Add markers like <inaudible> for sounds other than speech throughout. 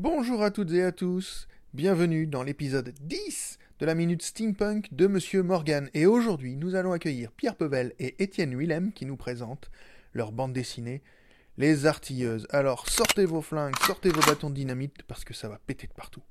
Bonjour à toutes et à tous, bienvenue dans l'épisode 10 de la Minute Steampunk de Monsieur Morgan. Et aujourd'hui, nous allons accueillir Pierre Pevel et Étienne Willem qui nous présentent leur bande dessinée Les Artilleuses. Alors sortez vos flingues, sortez vos bâtons de dynamite parce que ça va péter de partout.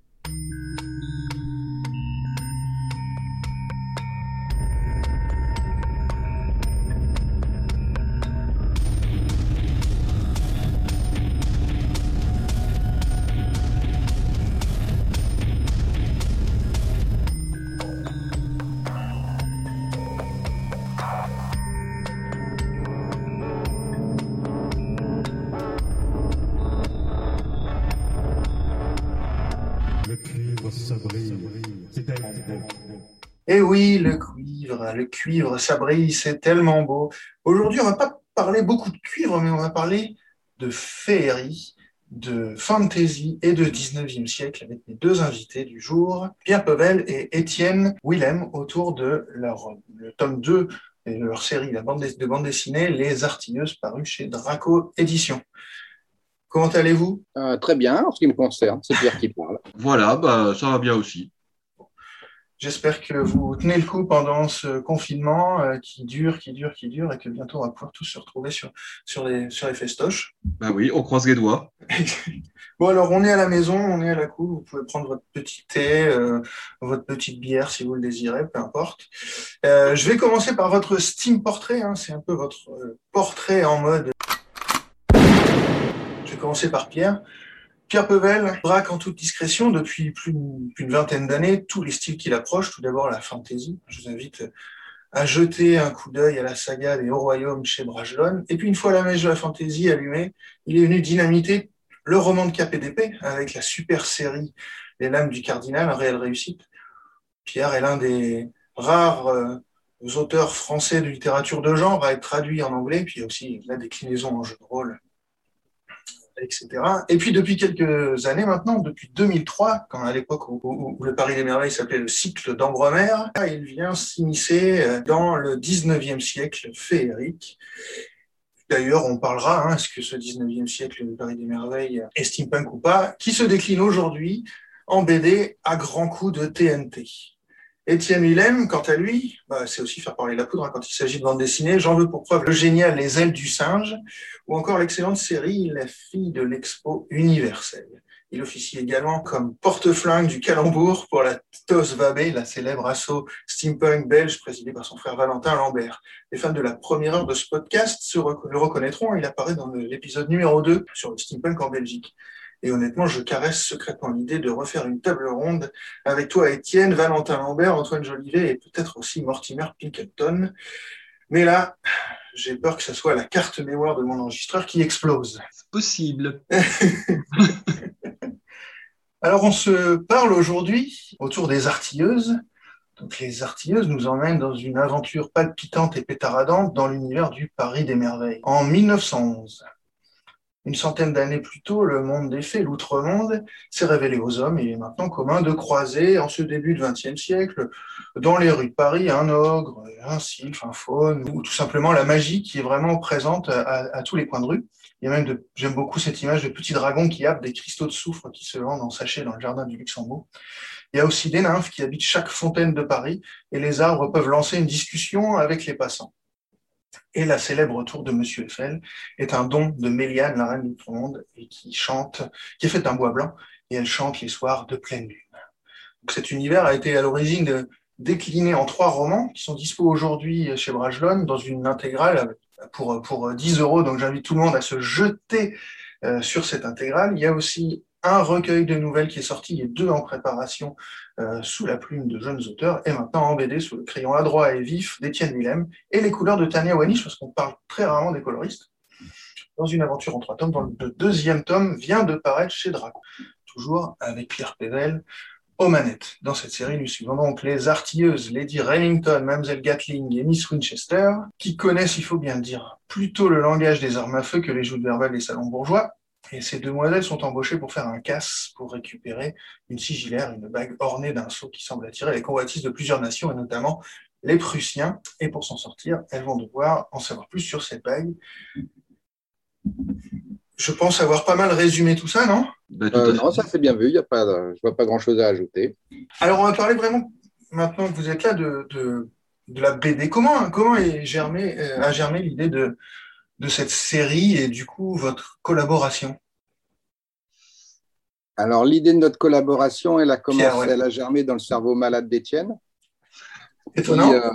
Eh oui, le cuivre, le cuivre, ça brille, c'est tellement beau. Aujourd'hui, on va pas parler beaucoup de cuivre, mais on va parler de féerie, de fantasy et de 19e siècle avec mes deux invités du jour, Pierre Pevel et Étienne Willem, autour de leur le tome 2 de leur série la bande de bande dessinée Les Artilleuses, paru chez Draco Éditions. Comment allez-vous? Euh, très bien, en ce qui me concerne, c'est Pierre qui parle. Voilà, bah, ça va bien aussi. J'espère que vous tenez le coup pendant ce confinement euh, qui dure, qui dure, qui dure, et que bientôt on va pouvoir tous se retrouver sur, sur, les, sur les festoches. Bah oui, on croise les doigts. <laughs> Bon, alors on est à la maison, on est à la cour, vous pouvez prendre votre petit thé, euh, votre petite bière si vous le désirez, peu importe. Euh, je vais commencer par votre Steam Portrait, hein, c'est un peu votre portrait en mode. Je vais commencer par Pierre. Pierre Pevel braque en toute discrétion depuis plus d'une vingtaine d'années tous les styles qu'il approche. Tout d'abord la fantasy. Je vous invite à jeter un coup d'œil à la saga des Hauts Royaumes chez Brajlon. Et puis une fois la mèche de la fantasy allumée, il est venu dynamiter le roman de KPDP avec la super série Les Lames du Cardinal, un réelle réussite. Pierre est l'un des rares euh, auteurs français de littérature de genre à être traduit en anglais, puis il y a aussi la déclinaison en jeu de rôle etc. Et puis depuis quelques années maintenant, depuis 2003, quand à l'époque où, le Paris des Merveilles s'appelait le cycle d'Ambremer, il vient s'immiscer euh, dans le 19e siècle féerique. D'ailleurs, on parlera, hein, est-ce que ce 19e siècle du Paris des Merveilles est steampunk ou pas, qui se décline aujourd'hui en BD à grands coups de TNT. Étienne Willem, quant à lui, bah, c'est aussi faire parler la poudre hein, quand il s'agit de bande dessinée. J'en veux pour preuve le génial Les ailes du singe, ou encore l'excellente série La fille de l'expo universelle. Il officie également comme porte-flingue du calembour pour la TOS Vabé, la célèbre assaut steampunk belge présidée par son frère Valentin Lambert. Les fans de la première heure de ce podcast se le reconnaîtront, il apparaît dans l'épisode numéro 2 sur le steampunk en Belgique. Et honnêtement, je caresse secrètement l'idée de refaire une table ronde avec toi, Étienne, Valentin Lambert, Antoine Jolivet et peut-être aussi Mortimer Pinkelton. Mais là, j'ai peur que ce soit la carte mémoire de mon enregistreur qui explose. C'est possible. <laughs> Alors, on se parle aujourd'hui autour des artilleuses. Donc, les artilleuses nous emmènent dans une aventure palpitante et pétaradante dans l'univers du Paris des Merveilles. En 1911, une centaine d'années plus tôt, le monde des fées, l'outre-monde, s'est révélé aux hommes. Il est maintenant commun de croiser, en ce début du XXe siècle, dans les rues de Paris, un ogre, un sylphe, un faune, ou tout simplement la magie qui est vraiment présente à, tous les coins de rue. Il y a même j'aime beaucoup cette image de petits dragons qui happent des cristaux de soufre qui se vendent en sachet dans le jardin du Luxembourg. Il y a aussi des nymphes qui habitent chaque fontaine de Paris et les arbres peuvent lancer une discussion avec les passants. Et la célèbre tour de Monsieur Eiffel est un don de Méliane, la reine du monde, et qui chante, qui est faite d'un bois blanc, et elle chante les soirs de pleine lune. Donc cet univers a été à l'origine de- décliné en trois romans qui sont dispo aujourd'hui chez Brajlon dans une intégrale pour, pour 10 euros. Donc j'invite tout le monde à se jeter euh, sur cette intégrale. Il y a aussi un recueil de nouvelles qui est sorti et deux en préparation euh, sous la plume de jeunes auteurs et maintenant en BD sous le crayon adroit et vif d'Étienne Willem et les couleurs de Tania Wanish parce qu'on parle très rarement des coloristes dans une aventure en trois tomes dont le deuxième tome vient de paraître chez Draco toujours avec Pierre Pével aux manettes. Dans cette série, nous suivons donc les artilleuses Lady Remington, Mademoiselle Gatling et Miss Winchester, qui connaissent, il faut bien le dire, plutôt le langage des armes à feu que les joutes verbales des salons bourgeois. Et ces demoiselles sont embauchées pour faire un casse, pour récupérer une sigillaire, une bague ornée d'un sceau qui semble attirer les convoitises de plusieurs nations, et notamment les Prussiens. Et pour s'en sortir, elles vont devoir en savoir plus sur cette bague. Je pense avoir pas mal résumé tout ça, non? Bah, tout Euh, non, ça c'est bien vu. Il y a pas, de- je vois pas grand-chose à ajouter. Alors, on va parler vraiment, maintenant que vous êtes là, de, de, de la BD. Comment, comment est germé, euh, a germé l'idée de, de cette série et du coup votre collaboration Alors, l'idée de notre collaboration, elle a commencé, Pierre, ouais. elle a germé dans le cerveau malade d'Étienne. Étonnant. Euh,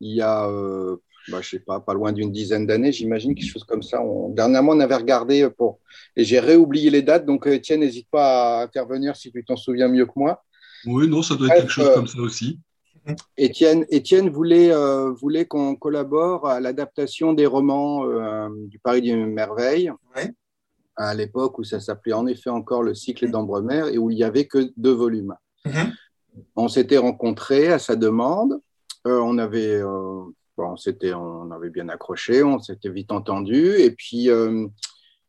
il y a, euh, bah, je sais pas, pas loin d'une dizaine d'années, j'imagine, quelque chose comme ça. On- dernièrement, on avait regardé pour, et j'ai réoublié les dates. Donc, euh, Étienne, n'hésite pas à intervenir si tu t'en souviens mieux que moi. Oui, non, ça doit être Bref, quelque chose euh, comme ça aussi. Étienne, Étienne voulait, euh, voulait qu'on collabore à l'adaptation des romans euh, du Paris des Merveilles, Ouais. à l'époque où ça s'appelait en effet encore le cycle d'Ambremer et où il n'y avait que deux volumes. Mhm. On s'était rencontrés à sa demande. Euh, on avait, bon, c'était, on avait bien accroché, on s'était vite entendu. Et puis,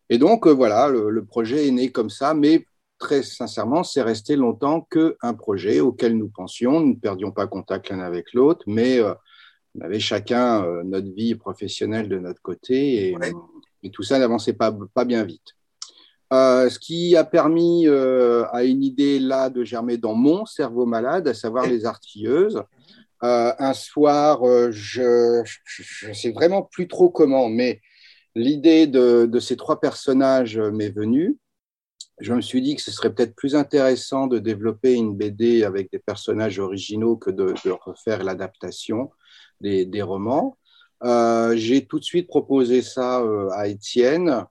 et donc voilà, le, le projet est né comme ça, mais très sincèrement, c'est resté longtemps qu'un projet auquel nous pensions. Nous ne perdions pas contact l'un avec l'autre, mais euh, on avait chacun euh, notre vie professionnelle de notre côté et, Ouais. et tout ça n'avançait pas, pas bien vite. Euh, ce qui a permis à une idée là de germer dans mon cerveau malade, à savoir les artilleuses. Un soir, je ne sais vraiment plus trop comment, mais l'idée de, de ces trois personnages m'est venue. Je me suis dit que ce serait peut-être plus intéressant de développer une BD avec des personnages originaux que de, de refaire l'adaptation des, des romans. Euh, J'ai tout de suite proposé ça euh, à Étienne,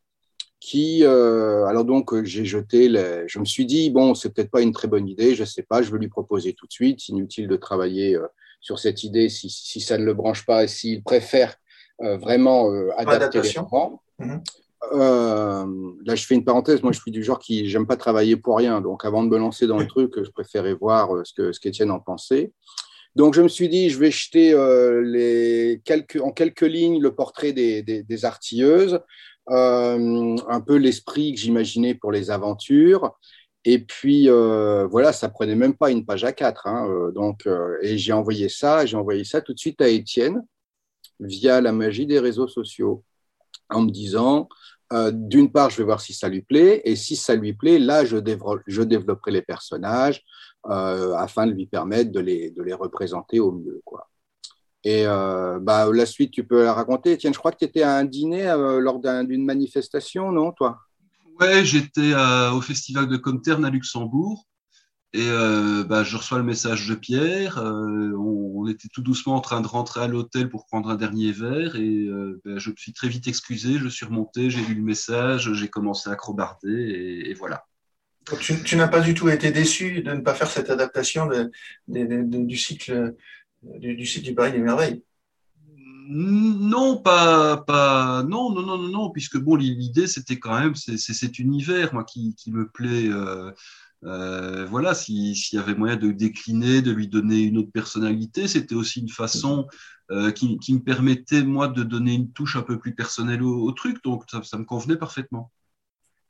qui, euh, alors donc, j'ai jeté, les, je me suis dit, bon, c'est peut-être pas une très bonne idée, je sais pas, je vais lui proposer tout de suite, inutile de travailler sur cette idée si, si ça ne le branche pas et s'il préfère vraiment adapter les romans. Mhm. Euh, là, je fais une parenthèse. Moi, je suis du genre qui j'aime pas travailler pour rien. Donc, avant de me lancer dans le truc, je préférais voir euh, ce que ce qu'Étienne en pensait. Donc, je me suis dit, je vais jeter euh, les quelques, en quelques lignes le portrait des, des, des artilleuses, euh, un peu l'esprit que j'imaginais pour les aventures. Et puis, voilà, ça prenait même pas une page à quatre. Hein, donc, et j'ai envoyé ça, j'ai envoyé ça tout de suite à Étienne via la magie des réseaux sociaux en me disant, euh, d'une part, je vais voir si ça lui plaît, et si ça lui plaît, là, je, dévelop- je développerai les personnages euh, afin de lui permettre de les, de les représenter au mieux. Quoi. Et euh, bah, la suite, tu peux la raconter? Tiens, je crois que tu étais à un dîner lors d'un- d'une manifestation, non, toi? Ouais, j'étais au festival de Comterne à Luxembourg et bah, je reçois le message de Pierre. On était tout doucement en train de rentrer à l'hôtel pour prendre un dernier verre et euh, bah, je me suis très vite excusé. Je suis remonté, j'ai lu le message, j'ai commencé à crobarder et, et voilà. Donc, tu, tu n'as pas du tout été déçu de ne pas faire cette adaptation de- de- de- de- du cycle du, du cycle du Paris des Merveilles? Non, pas, pas, non, non, non, non, non, puisque bon, l'idée c'était quand même, c'est c'est cet univers, moi, qui, qui me plaît. euh, euh, voilà, si- s'il y avait moyen de décliner, de lui donner une autre personnalité, c'était aussi une façon euh, qui, me permettait, moi, de donner une touche un peu plus personnelle au, truc, donc ça, me convenait parfaitement.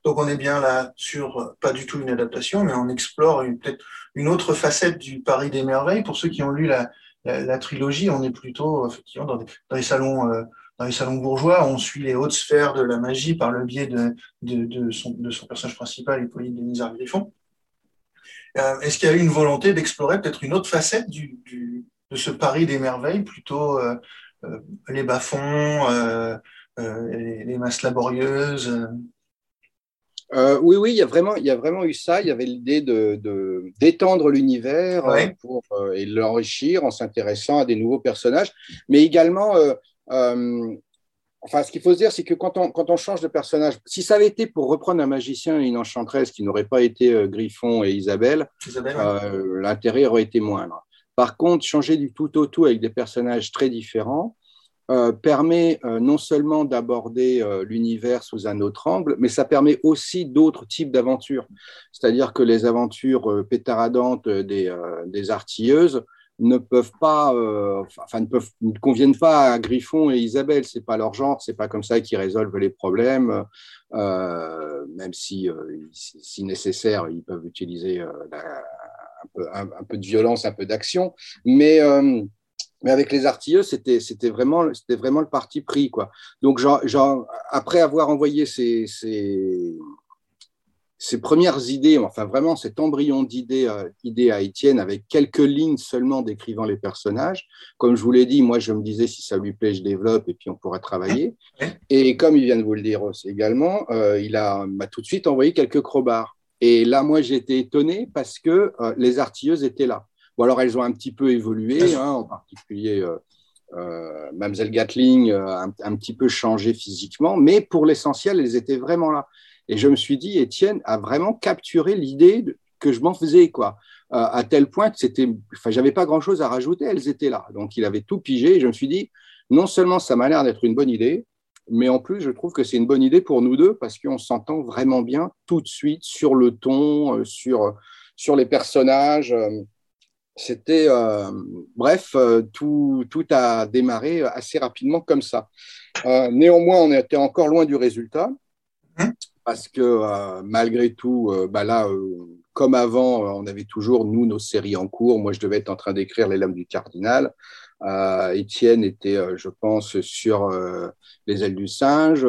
Donc on est bien là sur pas du tout une adaptation, mais on explore peut-être une autre facette du Paris des Merveilles. Pour ceux qui ont lu la, la, trilogie, on est plutôt effectivement dans, des- dans les salons euh, dans les salons bourgeois. On suit les hautes sphères de la magie par le biais de, de, son, personnage principal, Hippolyte de Nizar Griffon. Euh, Est-ce qu'il y a eu une volonté d'explorer peut-être une autre facette du, du, de ce Paris des Merveilles, plutôt euh, euh, les bas-fonds, euh, les, les masses laborieuses oui, oui, il y a vraiment, il y a vraiment eu ça. Il y avait l'idée de, de- d'étendre l'univers Ouais. pour et l'enrichir en s'intéressant à des nouveaux personnages, mais également, enfin, ce qu'il faut se dire, c'est que quand on quand on change de personnage, si ça avait été pour reprendre un magicien et une enchanteresse qui n'aurait pas été euh, Griffon et Isabelle, euh, l'intérêt aurait été moindre. Par contre, changer du tout au tout avec des personnages très différents euh, permet non seulement d'aborder l'univers sous un autre angle, mais ça permet aussi d'autres types d'aventures. C'est-à-dire que les aventures pétaradantes des, des artilleuses ne peuvent pas, euh, enfin ne, conviennent pas à Griffon et Isabelle. C'est pas leur genre. C'est pas comme ça qu'ils résolvent les problèmes. Euh, même si, euh, si, nécessaire, ils peuvent utiliser un, peu, de violence, un peu d'action. Mais Mais avec les artilleux, c'était c'était vraiment c'était vraiment le parti pris quoi. Donc après avoir envoyé ces ces premières idées, enfin vraiment cet embryon d'idées euh, à Étienne avec quelques lignes seulement décrivant les personnages. Comme je vous l'ai dit, moi je me disais si ça lui plaît, je développe et puis on pourra travailler. Et comme il vient de vous le dire aussi également, euh, il m'a tout de suite envoyé quelques crobards. Et là, moi été étonné parce que euh, les artilleuses étaient là. Bon alors elles ont un petit peu évolué, hein, en particulier. Euh, Mamselle Gatling un, un, petit peu changé physiquement, mais pour l'essentiel, elles étaient vraiment là. Et je me suis dit, Étienne a vraiment capturé l'idée que je m'en faisais, quoi. Euh, à tel point que c'était, enfin, j'avais pas grand chose à rajouter, elles étaient là. Donc, il avait tout pigé et je me suis dit, non seulement ça m'a l'air d'être une bonne idée, mais en plus, je trouve que c'est une bonne idée pour nous deux parce qu'on s'entend vraiment bien tout de suite sur le ton, euh, sur, sur les personnages. C'était, euh, bref, tout, tout a démarré assez rapidement comme ça. néanmoins, on était encore loin du résultat. Parce que euh, malgré tout, euh, bah là, euh, comme avant, on avait toujours, nous, nos séries en cours. Moi, je devais être en train d'écrire Les Lames du Cardinal. Étienne était, je pense, sur Les ailes du singe.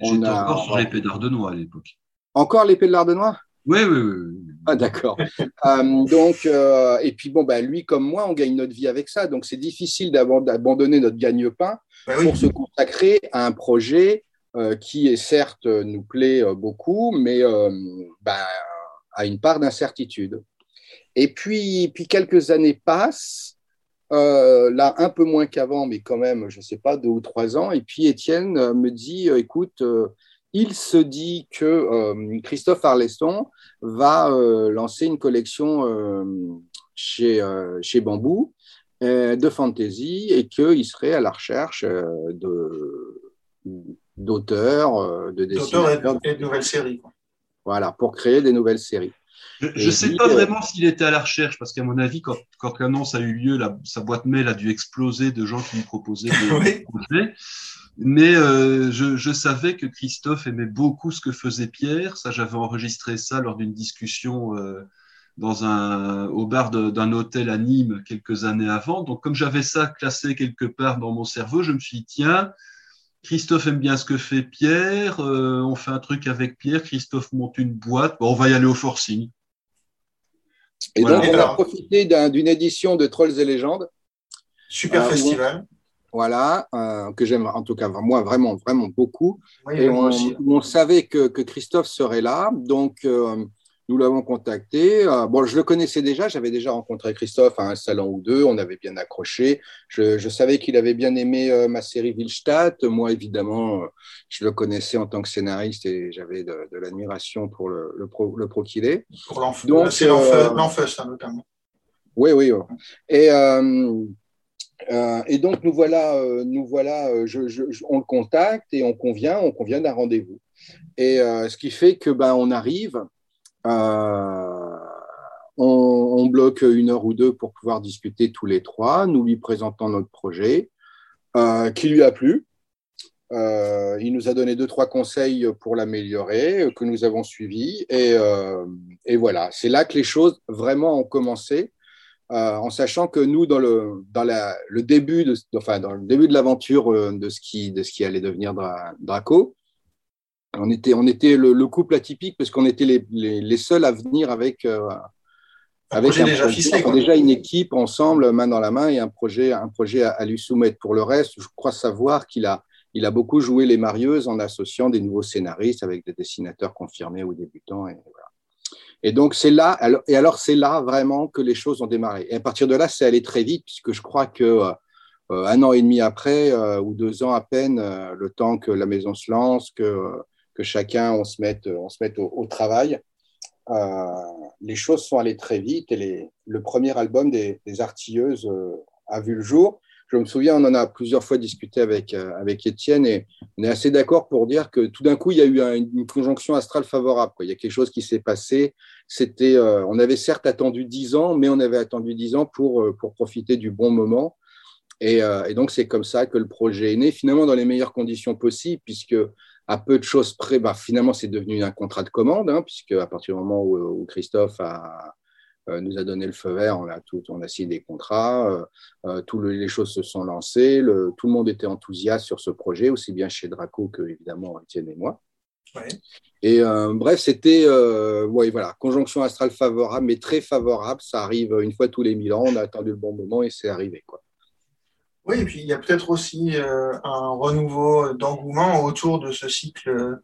J'étais encore sur l'épée d'Ardenois à l'époque. Encore l'épée de l'Ardenois? Oui, oui, oui. Ah, d'accord. <laughs> donc, et puis, bon, bah, lui comme moi, on gagne notre vie avec ça. Donc, c'est difficile d'abandonner notre gagne-pain bah pour se consacrer à un projet euh, qui certes nous plaît euh, beaucoup, mais euh, ben, a une part d'incertitude. Et puis, puis quelques années passent, là un peu moins qu'avant, mais quand même, je ne sais pas, deux ou trois ans. Et puis Étienne me dit, écoute, il se dit que Christophe Arleston va lancer une collection chez, chez Bambou de fantasy et qu'il serait à la recherche de d'auteurs, euh, de dessinateurs. et, de nouvelles séries. Voilà, pour créer des nouvelles séries. Je ne sais pas euh, vraiment s'il était à la recherche, parce qu'à mon avis, quand, quand l'annonce a eu lieu, sa boîte mail a dû exploser de gens qui lui proposaient des <laughs> projets. Mais euh, je, je, savais que Christophe aimait beaucoup ce que faisait Pierre. Ça, j'avais enregistré ça lors d'une discussion dans un, au bar d'un hôtel à Nîmes quelques années avant. Donc, comme j'avais ça classé quelque part dans mon cerveau, je me suis dit, tiens, Christophe aime bien ce que fait Pierre. Euh, on fait un truc avec Pierre. Christophe monte une boîte. Bon, on va y aller au forcing. Et donc, on a profité d'une édition de Trolls et légendes. Super euh, festival. voilà, euh, que j'aime en tout cas, moi, vraiment, vraiment beaucoup. et on, on, savait que, que, Christophe serait là. Donc, nous l'avons contacté. Euh, bon, je le connaissais déjà, j'avais déjà rencontré Christophe à un salon ou deux, on avait bien accroché. Je, savais qu'il avait bien aimé euh, ma série Willstadt. Moi, évidemment, euh, je le connaissais en tant que scénariste et j'avais de, l'admiration pour le, le, pro, le pro qu'il est. Pour l'enfeu, c'est l'enfeu, ça notamment. Oui, oui. Et, et donc, nous voilà, nous voilà je, on le contacte et on convient, on convient d'un rendez-vous. Et ce qui fait que ben, on arrive euh, on, bloque une heure ou deux pour pouvoir discuter tous les trois. Nous lui présentons notre projet euh, qui lui a plu. Euh, il nous a donné deux, trois conseils pour l'améliorer, que nous avons suivis. Et, voilà, c'est là que les choses vraiment ont commencé, en sachant que nous, dans le, dans le, début, de, enfin, dans le début de l'aventure de, ce qui, de ce qui allait devenir Draco, on était, on était le, couple atypique parce qu'on était les, les, seuls à venir avec, euh, avec un déjà, déjà une équipe ensemble, main dans la main, et un projet, un projet à, lui soumettre. Pour le reste, je crois savoir qu'il a, il a beaucoup joué les marieuses en associant des nouveaux scénaristes avec des dessinateurs confirmés ou débutants. Et, voilà. et donc, c'est là, alors, et alors c'est là vraiment que les choses ont démarré. Et à partir de là, c'est allé très vite, puisque je crois que euh, un an et demi après, euh, ou deux ans à peine, le temps que la maison se lance, que que chacun on se mette, on se mette au, travail. Euh, les choses sont allées très vite et le premier album des, Artilleuses euh, a vu le jour. Je me souviens, on en a plusieurs fois discuté avec, euh, avec Étienne et on est assez d'accord pour dire que tout d'un coup, il y a eu une, conjonction astrale favorable. Il y a quelque chose qui s'est passé. C'était, on avait certes attendu dix ans, mais on avait attendu dix ans pour, pour profiter du bon moment. Et, et donc, c'est comme ça que le projet est né, finalement dans les meilleures conditions possibles, puisque à peu de choses près, bah, finalement, c'est devenu un contrat de commande, hein, puisque à partir du moment où, Christophe a, nous a donné le feu vert, on a, tout, on a signé des contrats, toutes les choses se sont lancées, le, tout le monde était enthousiaste sur ce projet, aussi bien chez Draco que évidemment Étienne et moi. Et bref, c'était ouais, voilà, conjonction astrale favorable, mais très favorable. Ça arrive une fois tous les mille ans. On a attendu le bon moment et c'est arrivé. Quoi. Oui, et puis il y a peut-être aussi un renouveau d'engouement autour de ce cycle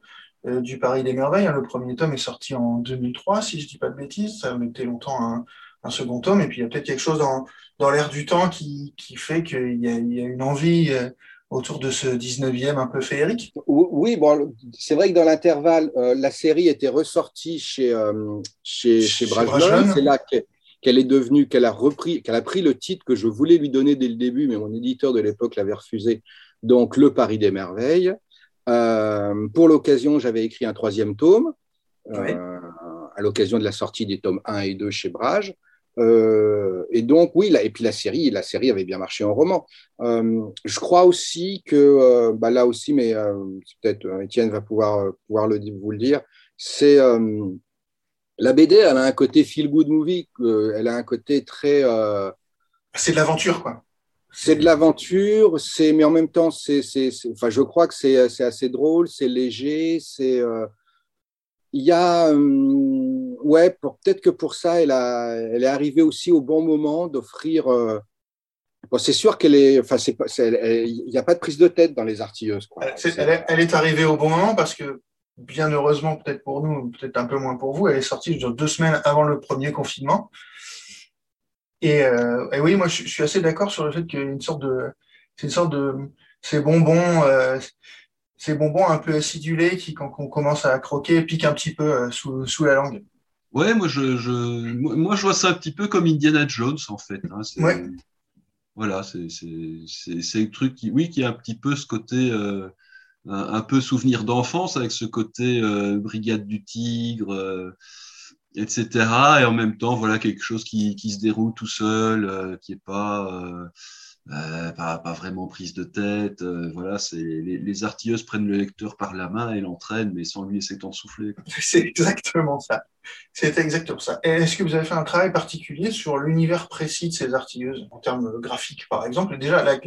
euh, du Paris des Merveilles. Hein, le premier tome est sorti en 2003, si je ne dis pas de bêtises. Ça a été longtemps un, un, second tome. Et puis, il y a peut-être quelque chose dans, dans l'air du temps qui, qui fait qu'il y, a, il y a une envie euh, autour de ce 19e un peu féerique. Oui, bon, c'est vrai que dans l'intervalle, euh, la série était ressortie chez, chez, chez, C'est là qu'elle est devenue, qu'elle a repris, qu'elle a pris le titre que je voulais lui donner dès le début, mais mon éditeur de l'époque l'avait refusé. Donc, Le Paris des Merveilles. Euh, pour l'occasion, j'avais écrit un troisième tome, euh, à l'occasion de la sortie des tomes 1 et 2 chez Brage. Euh, et donc, oui, et puis la série, la série avait bien marché en roman. je crois aussi que, bah là aussi, mais peut-être Étienne va pouvoir, pouvoir le, vous le dire, c'est la BD, elle a un côté feel good movie, elle a un côté très. C'est de l'aventure, quoi c'est de l'aventure, c'est mais en même temps, c'est, enfin, je crois que c'est, assez drôle, c'est léger, c'est. Euh, il y a, hum, ouais, peut-être que pour ça, elle, a, elle est arrivée aussi au bon moment d'offrir. Euh, bon, c'est sûr qu'elle est, enfin, c'est, il n'y a pas de prise de tête dans les artilleuses. Quoi. Elle, est, arrivée au bon moment parce que, bien heureusement, peut-être pour nous, peut-être un peu moins pour vous, elle est sortie deux semaines avant le premier confinement. Euh, et, oui, moi, je, suis assez d'accord sur le fait qu'il y a une sorte de, c'est une sorte de, ces bonbons, euh, ces bonbons un peu acidulés qui, quand on commence à croquer, piquent un petit peu euh, sous, sous, la langue. Ouais, moi je, je, moi, je vois ça un petit peu comme Indiana Jones, en fait. Hein. ouais. Voilà, c'est le truc qui, oui, qui a un petit peu ce côté, un, peu souvenir d'enfance avec ce côté Brigade du Tigre etc. Et en même temps, voilà quelque chose qui, se déroule tout seul, euh, qui est pas, euh, euh, pas, vraiment prise de tête. voilà, c'est les, artilleuses prennent le lecteur par la main et l'entraînent, mais sans lui laisser le souffler. <laughs> C'est exactement ça. C'est exactement ça. Est-ce que vous avez fait un travail particulier sur l'univers précis de ces artilleuses en termes graphiques, par exemple? Déjà, la,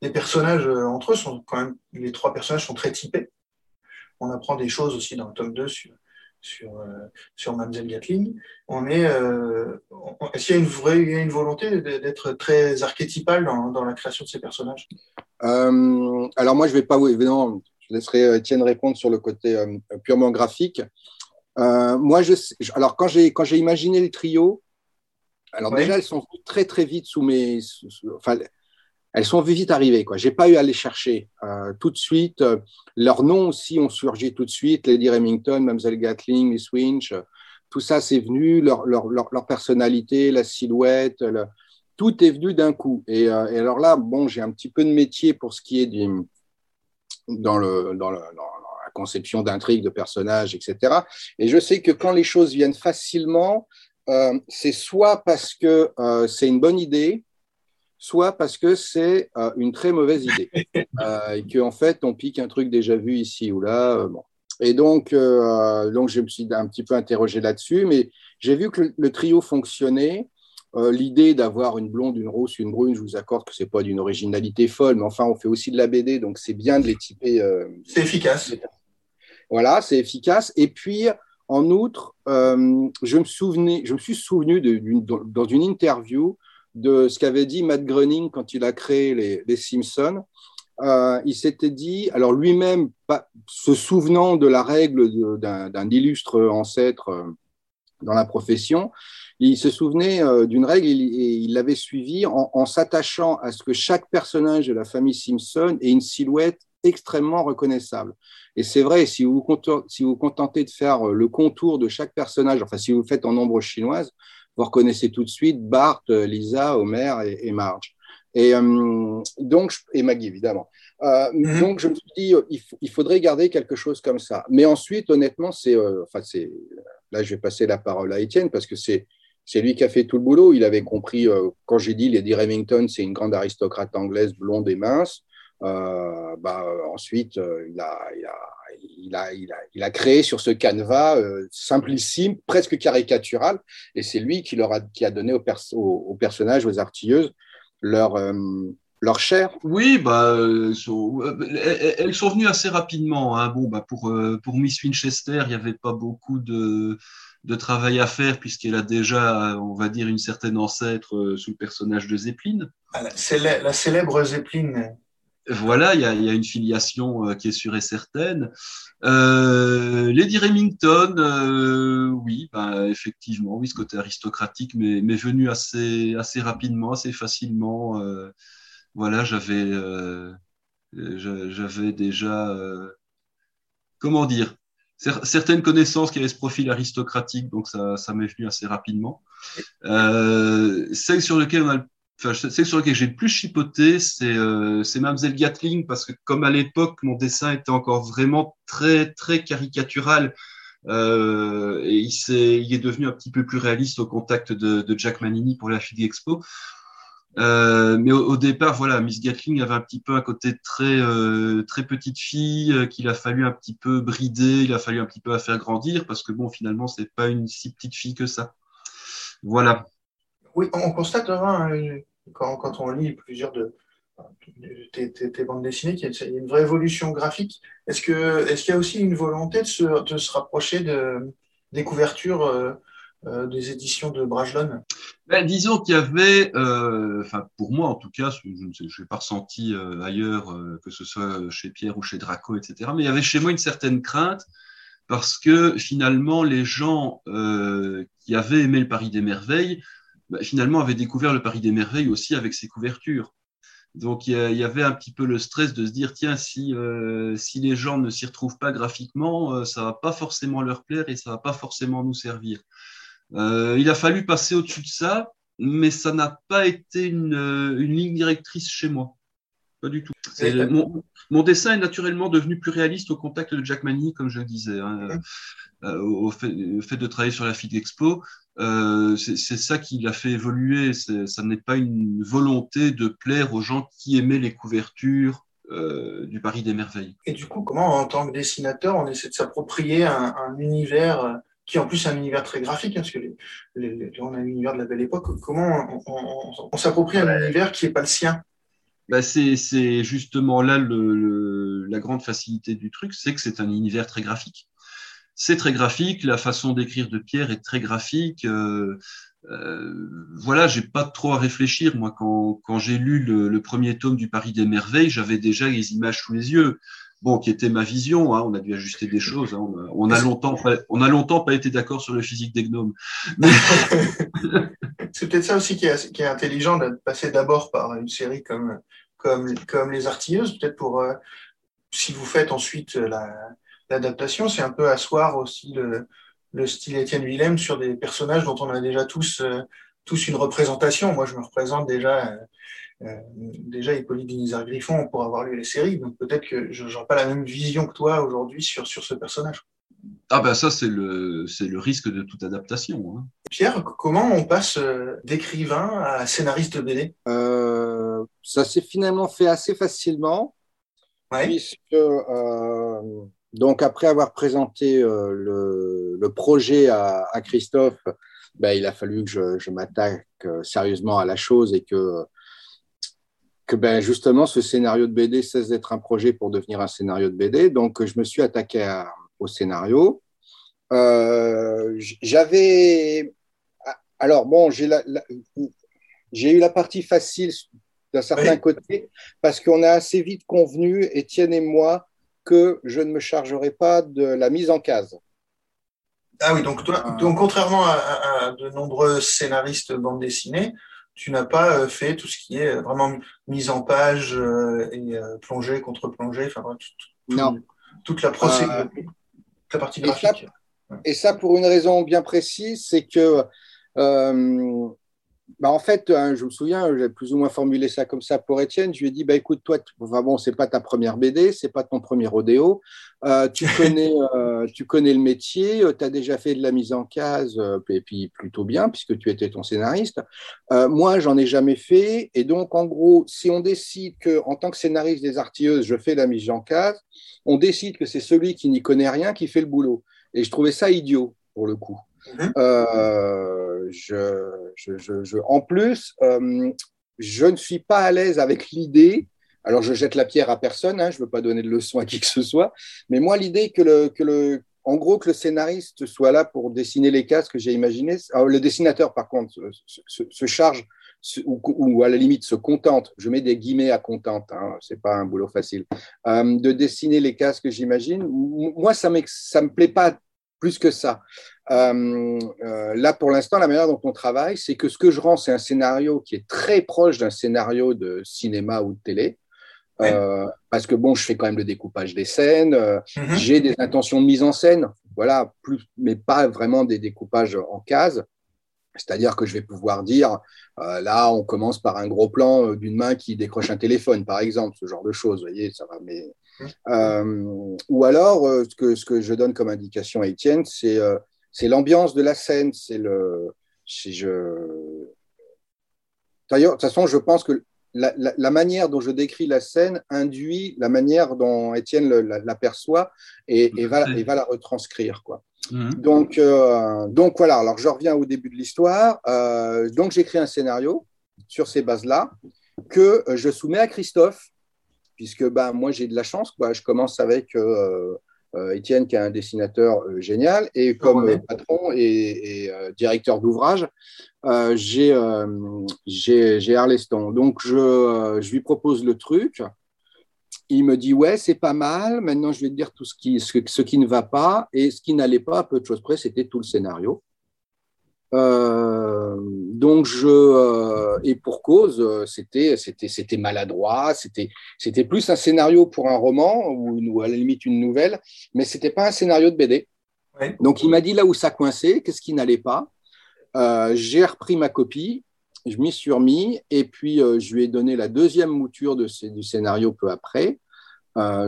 les personnages entre eux sont quand même, les trois personnages sont très typés. On apprend des choses aussi dans le tome 2 sur, sur, euh, sur Mademoiselle Gatling. On est, euh, est-ce qu'il y a une vraie une volonté d'être très archétypal dans, dans, la création de ces personnages? Euh, Alors moi, je vais pas, évidemment, je laisserai Étienne répondre sur le côté purement graphique. moi, je, alors quand j'ai quand j'ai imaginé le trio, alors déjà elles sont très très vite sous mes, enfin elles sont vite arrivées. Je n'ai pas eu à les chercher euh, tout de suite. Euh, leurs noms aussi ont surgi tout de suite. Lady Remington, Mademoiselle Gatling, Miss Winch, euh, tout ça, c'est venu. Leur, leur, leur, personnalité, la silhouette, tout est venu d'un coup. Et, alors là, bon, j'ai un petit peu de métier pour ce qui est du, dans, le, dans, le, dans la conception d'intrigues, de personnages, etc. Et je sais que quand les choses viennent facilement, c'est soit parce que c'est une bonne idée, soit parce que c'est euh, une très mauvaise idée <laughs> euh, et qu'en fait on pique un truc déjà vu ici ou là. Euh, bon. Et donc, donc je me suis un petit peu interrogé là-dessus, mais j'ai vu que le, trio fonctionnait. L'idée d'avoir une blonde, une rousse, une brune, je vous accorde que c'est pas d'une originalité folle, mais enfin on fait aussi de la BD, donc c'est bien de les typer. c'est efficace. Voilà, c'est efficace. Et puis en outre, je me souvenais, je me suis souvenu de, dans une interview de ce qu'avait dit Matt Groening quand il a créé les, Simpsons. Euh, il s'était dit, alors lui-même, se souvenant de la règle d'un illustre ancêtre euh, dans la profession, il se souvenait euh, d'une règle et il l'avait suivie en, s'attachant à ce que chaque personnage de la famille Simpson ait une silhouette extrêmement reconnaissable. Et c'est vrai, si vous, vous contentez de faire le contour de chaque personnage, enfin si vous le faites en nombre chinoise, vous reconnaissez tout de suite Bart, euh, Lisa, Homer et, Marge. Et euh, donc, et Maggie évidemment. Euh, mhm. Donc, je me suis dit, il, faudrait garder quelque chose comme ça. Mais ensuite, honnêtement, c'est, enfin, c'est, là, je vais passer la parole à Étienne parce que c'est, c'est lui qui a fait tout le boulot. Il avait compris quand j'ai dit Lady Remington, c'est une grande aristocrate anglaise blonde et mince. Euh, bah, ensuite, il a, il, a, il, a, il, a, il, a, créé sur ce canevas simplissime, presque caricatural, et c'est lui qui, leur a, qui a donné aux, perso aux, personnages, aux artilleuses, leur, leur chair Oui, bah, elles sont, elles sont venues assez rapidement. Hein. Bon, bah, pour, pour Miss Winchester, il n'y avait pas beaucoup de, de travail à faire puisqu'elle a déjà, on va dire, une certaine ancêtre sous le personnage de Zeppelin. Ah, la célèbre Zeppelin. Voilà, il y a, y a, une filiation qui est sûre et certaine. Euh, Lady Remington, euh, oui, bah, effectivement, oui, ce côté aristocratique mais venu assez, assez rapidement, assez facilement. Euh, voilà, j'avais euh, j'avais déjà, euh, comment dire, certaines connaissances qui avaient ce profil aristocratique, donc ça, ça m'est venu assez rapidement. Euh, celle sur lequel on a Enfin, celle sur laquelle j'ai le plus chipoté, c'est euh, Mademoiselle Gatling, parce que comme à l'époque, mon dessin était encore vraiment très, très caricatural, euh, et il, est, il est devenu un petit peu plus réaliste au contact de, de Jack Manini pour la Figue Expo. Euh, mais au, départ, voilà, Miss Gatling avait un petit peu un côté très euh, très petite fille euh, qu'il a fallu un petit peu brider, il a fallu un petit peu la faire grandir parce que bon, finalement, c'est pas une si petite fille que ça. Voilà. Oui, on constatera hein, quand, on lit plusieurs de, tes, bandes dessinées qu'il y a une vraie évolution graphique. Est-ce qu'il y a aussi une volonté de se, rapprocher de des couvertures euh, des éditions de Brajlon? Ben, Disons qu'il y avait, euh, pour moi en tout cas, je n'ai pas ressenti euh, ailleurs, euh, que ce soit chez Pierre ou chez Draco, etc. Mais il y avait chez moi une certaine crainte parce que finalement les gens euh, qui avaient aimé le Paris des Merveilles, ben, finalement avaient découvert le Paris des Merveilles aussi avec ses couvertures. Donc il y, avait un petit peu le stress de se dire tiens si euh, si les gens ne s'y retrouvent pas graphiquement, euh, ça va pas forcément leur plaire et ça va pas forcément nous servir. Euh, il a fallu passer au-dessus de ça, mais ça n'a pas été une, euh, une, ligne directrice chez moi. Pas du tout. mon, mon, dessin est naturellement devenu plus réaliste au contact de Jack Manny, comme je le disais. Hein, euh, au, fait, au, fait, de travailler sur la FIG Expo, euh, c'est ça qui l'a fait évoluer. Ça n'est pas une volonté de plaire aux gens qui aimaient les couvertures, euh, du Paris des Merveilles. Et du coup, comment en tant que dessinateur, on essaie de s'approprier un, un, univers qui en plus est un univers très graphique, hein, parce que les, les, on a l'univers de la belle époque, comment on, on, on s'approprie un univers qui n'est pas le sien? Bah c'est justement là la grande facilité du truc, c'est que c'est un univers très graphique. C'est très graphique, la façon d'écrire de Pierre est très graphique. Euh, euh, voilà, j'ai pas trop à réfléchir. Moi, quand, j'ai lu le, premier tome du Paris des Merveilles, j'avais déjà les images sous les yeux bon, qui était ma vision. Hein, on a dû ajuster des choses. Hein, on, a, on, a, longtemps, on a longtemps pas été d'accord sur le physique des gnomes. <laughs> <laughs> c'est peut-être ça aussi qui est, qui est intelligent de passer d'abord par une série comme, comme, comme Les Artilleuses, peut-être pour, euh, si vous faites ensuite l'adaptation, la, c'est un peu asseoir aussi le, le style Étienne Willem sur des personnages dont on a déjà tous, euh, tous une représentation. Moi, je me représente déjà. Euh, déjà, Hippolyte Dinizar Griffon pour avoir lu les séries, donc peut-être que je n'aurai pas la même vision que toi aujourd'hui sur, sur ce personnage. Ah ben ça, c'est le, c'est le risque de toute adaptation. Hein. Pierre, comment on passe euh, d'écrivain à scénariste de BD euh, Ça s'est finalement fait assez facilement, ouais. puisque euh, donc après avoir présenté euh, le, le, projet à, à Christophe, ben, il a fallu que je, je m'attaque sérieusement à la chose et que que ben, justement ce scénario de BD cesse d'être un projet pour devenir un scénario de BD. Donc je me suis attaqué à, au scénario. Euh, J'avais. Alors bon, j'ai la, la, eu la partie facile d'un certain oui. côté parce qu'on a assez vite convenu, Étienne et moi, que je ne me chargerai pas de la mise en case. Ah oui, donc, toi, donc contrairement à, à, à de nombreux scénaristes bande dessinée, tu n'as pas euh, fait tout ce qui est euh, vraiment mise en page euh, et plongée contre plongée, enfin tout, toute la procédure, euh, la partie graphique. Et ça, et ça, pour une raison bien précise, c'est que euh, bah en fait, hein, je me souviens, j'ai plus ou moins formulé ça comme ça pour Étienne. Je lui ai dit, bah, écoute, toi, enfin, bon, c'est pas ta première BD, c'est pas ton premier rodéo. Euh, tu, <laughs> connais, euh, tu connais le métier, tu as déjà fait de la mise en case, et puis plutôt bien, puisque tu étais ton scénariste. moi, j'en ai jamais fait. Et donc, en gros, si on décide que, en tant que scénariste des artilleuses, je fais la mise en case, on décide que c'est celui qui n'y connaît rien qui fait le boulot. Et je trouvais ça idiot, pour le coup. Mhm. Euh, en plus, euh, je ne suis pas à l'aise avec l'idée. Alors, je jette la pierre à personne, hein, je ne veux pas donner de leçon à qui que ce soit, mais moi, l'idée que le, que le, en gros, que le scénariste soit là pour dessiner les cases que j'ai imaginées. le dessinateur, par contre, se, charge ou, à la limite se contente, je mets des guillemets à contente, hein, c'est pas un boulot facile, euh, de dessiner les cases que j'imagine. Moi, ça ça me plaît pas plus que ça. Euh, euh, là, pour l'instant, la manière dont on travaille, c'est que ce que je rends, c'est un scénario qui est très proche d'un scénario de cinéma ou de télé. Euh, parce que bon, je fais quand même le découpage des scènes, mhm. j'ai des intentions de mise en scène, voilà, plus, mais pas vraiment des découpages en cases. C'est-à-dire que je vais pouvoir dire, là, on commence par un gros plan d'une main qui décroche un téléphone, par exemple, ce genre de choses. Vous voyez, ça va. Mais euh, ou alors, euh, ce, que, ce que je donne comme indication à Étienne, c'est euh, c'est l'ambiance de la scène. C'est le. Je... D'ailleurs, de toute façon, je pense que la, la, manière dont je décris la scène induit la manière dont Étienne l'aperçoit et, et, va, et va la retranscrire. Quoi. Mhm. Donc, donc voilà, alors je reviens au début de l'histoire. donc j'écris un scénario sur ces bases-là que je soumets à Christophe puisque bah, moi j'ai de la chance. Quoi. Je commence avec euh, euh, Étienne, qui est un dessinateur euh, génial, et comme patron et, directeur d'ouvrage, j'ai Arleston. Donc je, je, lui propose le truc. Il me dit ouais c'est pas mal. Maintenant je vais te dire tout ce qui ce, ce qui ne va pas et ce qui n'allait pas à peu de choses près c'était tout le scénario. Euh, donc je euh, et pour cause, euh, c'était c'était c'était maladroit, c'était c'était plus un scénario pour un roman ou, à la limite une nouvelle, mais c'était pas un scénario de BD. Donc il m'a dit là où ça coinçait, qu'est-ce qui n'allait pas. J'ai repris ma copie, je m'y suis remis et puis je lui ai donné la deuxième mouture de, du scénario peu après,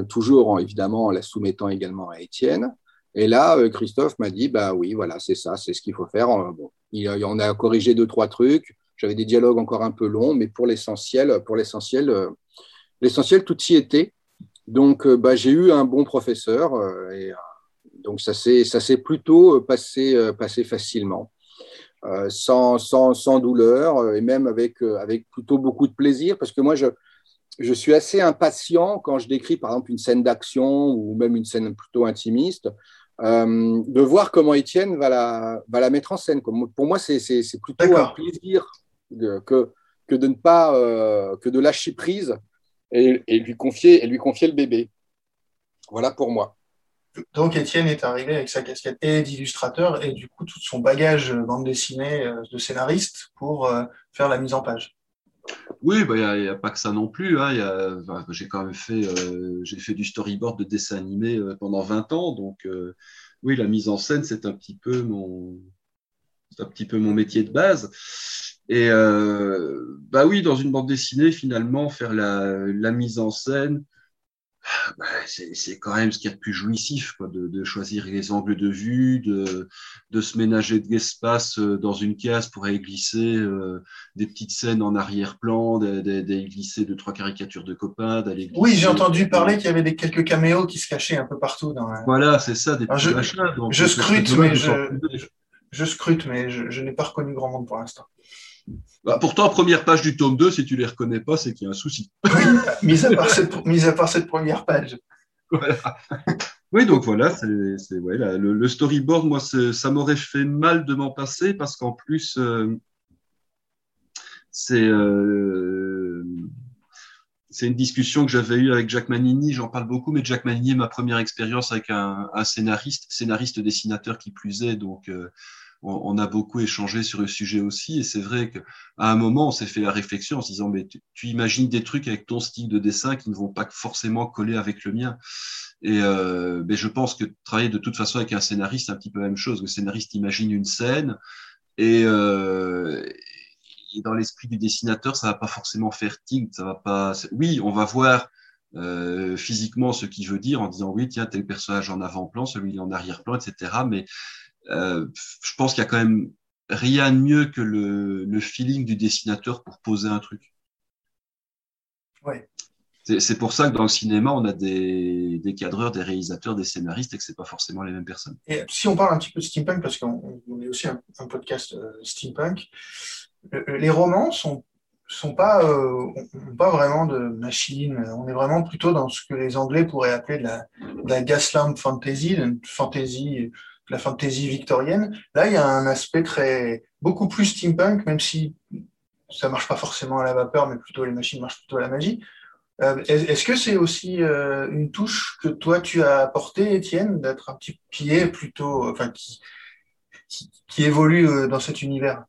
toujours évidemment en la soumettant également à Étienne. Et là, euh, Christophe m'a dit, bah oui, voilà, c'est ça, c'est ce qu'il faut faire. Euh, bon, il, on a corrigé deux, trois trucs. J'avais des dialogues encore un peu longs, mais pour l'essentiel, pour l'essentiel, euh, l'essentiel, tout y était. Donc, bah, j'ai eu un bon professeur donc ça s'est, ça s'est plutôt passé, passé facilement. sans, sans, sans, douleur et même avec, avec plutôt beaucoup de plaisir parce que moi, je, je suis assez impatient quand je décris par exemple une scène d'action ou même une scène plutôt intimiste euh, de voir comment Étienne va la, va la mettre en scène. Pour moi, c'est plutôt un plaisir que, que de ne pas euh, que de lâcher prise et, et, lui confier, et lui confier le bébé. Voilà pour moi. Donc Étienne est arrivé avec sa casquette et d'illustrateur et du coup tout son bagage bande dessinée euh, de scénariste pour faire la mise en page. Oui, il bah, n'y a, pas que ça non plus. Hein. j'ai quand même fait, euh, fait du storyboard de dessin animé euh, pendant 20 ans. Donc, euh, oui, la mise en scène, c'est un petit peu mon, un petit peu mon métier de base. Et bah oui, dans une bande dessinée, finalement, faire la, mise en scène, c'est quand même ce qu'il y a de plus jouissif, quoi, de, de, choisir les angles de vue, de, de se ménager de l'espace euh, dans une case pour aller glisser euh, des petites scènes en arrière-plan, d'aller glisser deux, trois caricatures de copains, d'aller Oui, j'ai entendu parler qu'il y avait des, quelques caméos qui se cachaient un peu partout. Dans Voilà, c'est ça, des petits je, machins. je, scrute, mais je, je, scrute, mais je n'ai pas reconnu grand monde pour l'instant. Bah, pourtant, première page du tome 2, si tu les reconnais pas, c'est qu'il y a un souci. Oui, <laughs> mis, à part cette, à part cette première page. Oui, donc voilà, c'est, ouais, le, storyboard, moi, ça m'aurait fait mal de m'en passer parce qu'en plus, euh, c'est, euh, c'est une discussion que j'avais eue avec Jack Manini, j'en parle beaucoup, mais Jack Manini est ma première expérience avec un, scénariste, scénariste dessinateur qui plus est, donc euh, on, a beaucoup échangé sur le sujet aussi. Et c'est vrai qu'à un moment, on s'est fait la réflexion en se disant, mais tu, imagines des trucs avec ton style de dessin qui ne vont pas forcément coller avec le mien. Et euh, je pense que travailler de toute façon avec un scénariste, c'est un petit peu la même chose. Le scénariste imagine une scène et euh, et dans l'esprit du dessinateur, ça va pas forcément faire tigre, ça va pas. Oui, on va voir euh, physiquement ce qu'il veut dire en disant oui, tiens, tel personnage en avant-plan, celui en arrière-plan, etc. Mais euh, je pense qu'il y a quand même rien de mieux que le, le feeling du dessinateur pour poser un truc. Ouais. C'est pour ça que dans le cinéma, on a des, des cadreurs, des réalisateurs, des scénaristes et que c'est pas forcément les mêmes personnes. Et si on parle un petit peu de steampunk, parce qu'on est aussi un, un podcast euh, steampunk, les romans sont sont pas euh, ont pas vraiment de machine. On est vraiment plutôt dans ce que les Anglais pourraient appeler de la, de la gaslamp fantasy, une fantasy, la fantasy victorienne. Là, il y a un aspect très beaucoup plus steampunk, même si ça marche pas forcément à la vapeur, mais plutôt les machines marchent plutôt à la magie. Euh, Est-ce que c'est aussi euh, une touche que toi tu as apporté, Étienne, d'être un petit pied plutôt, enfin qui, qui, qui évolue euh, dans cet univers?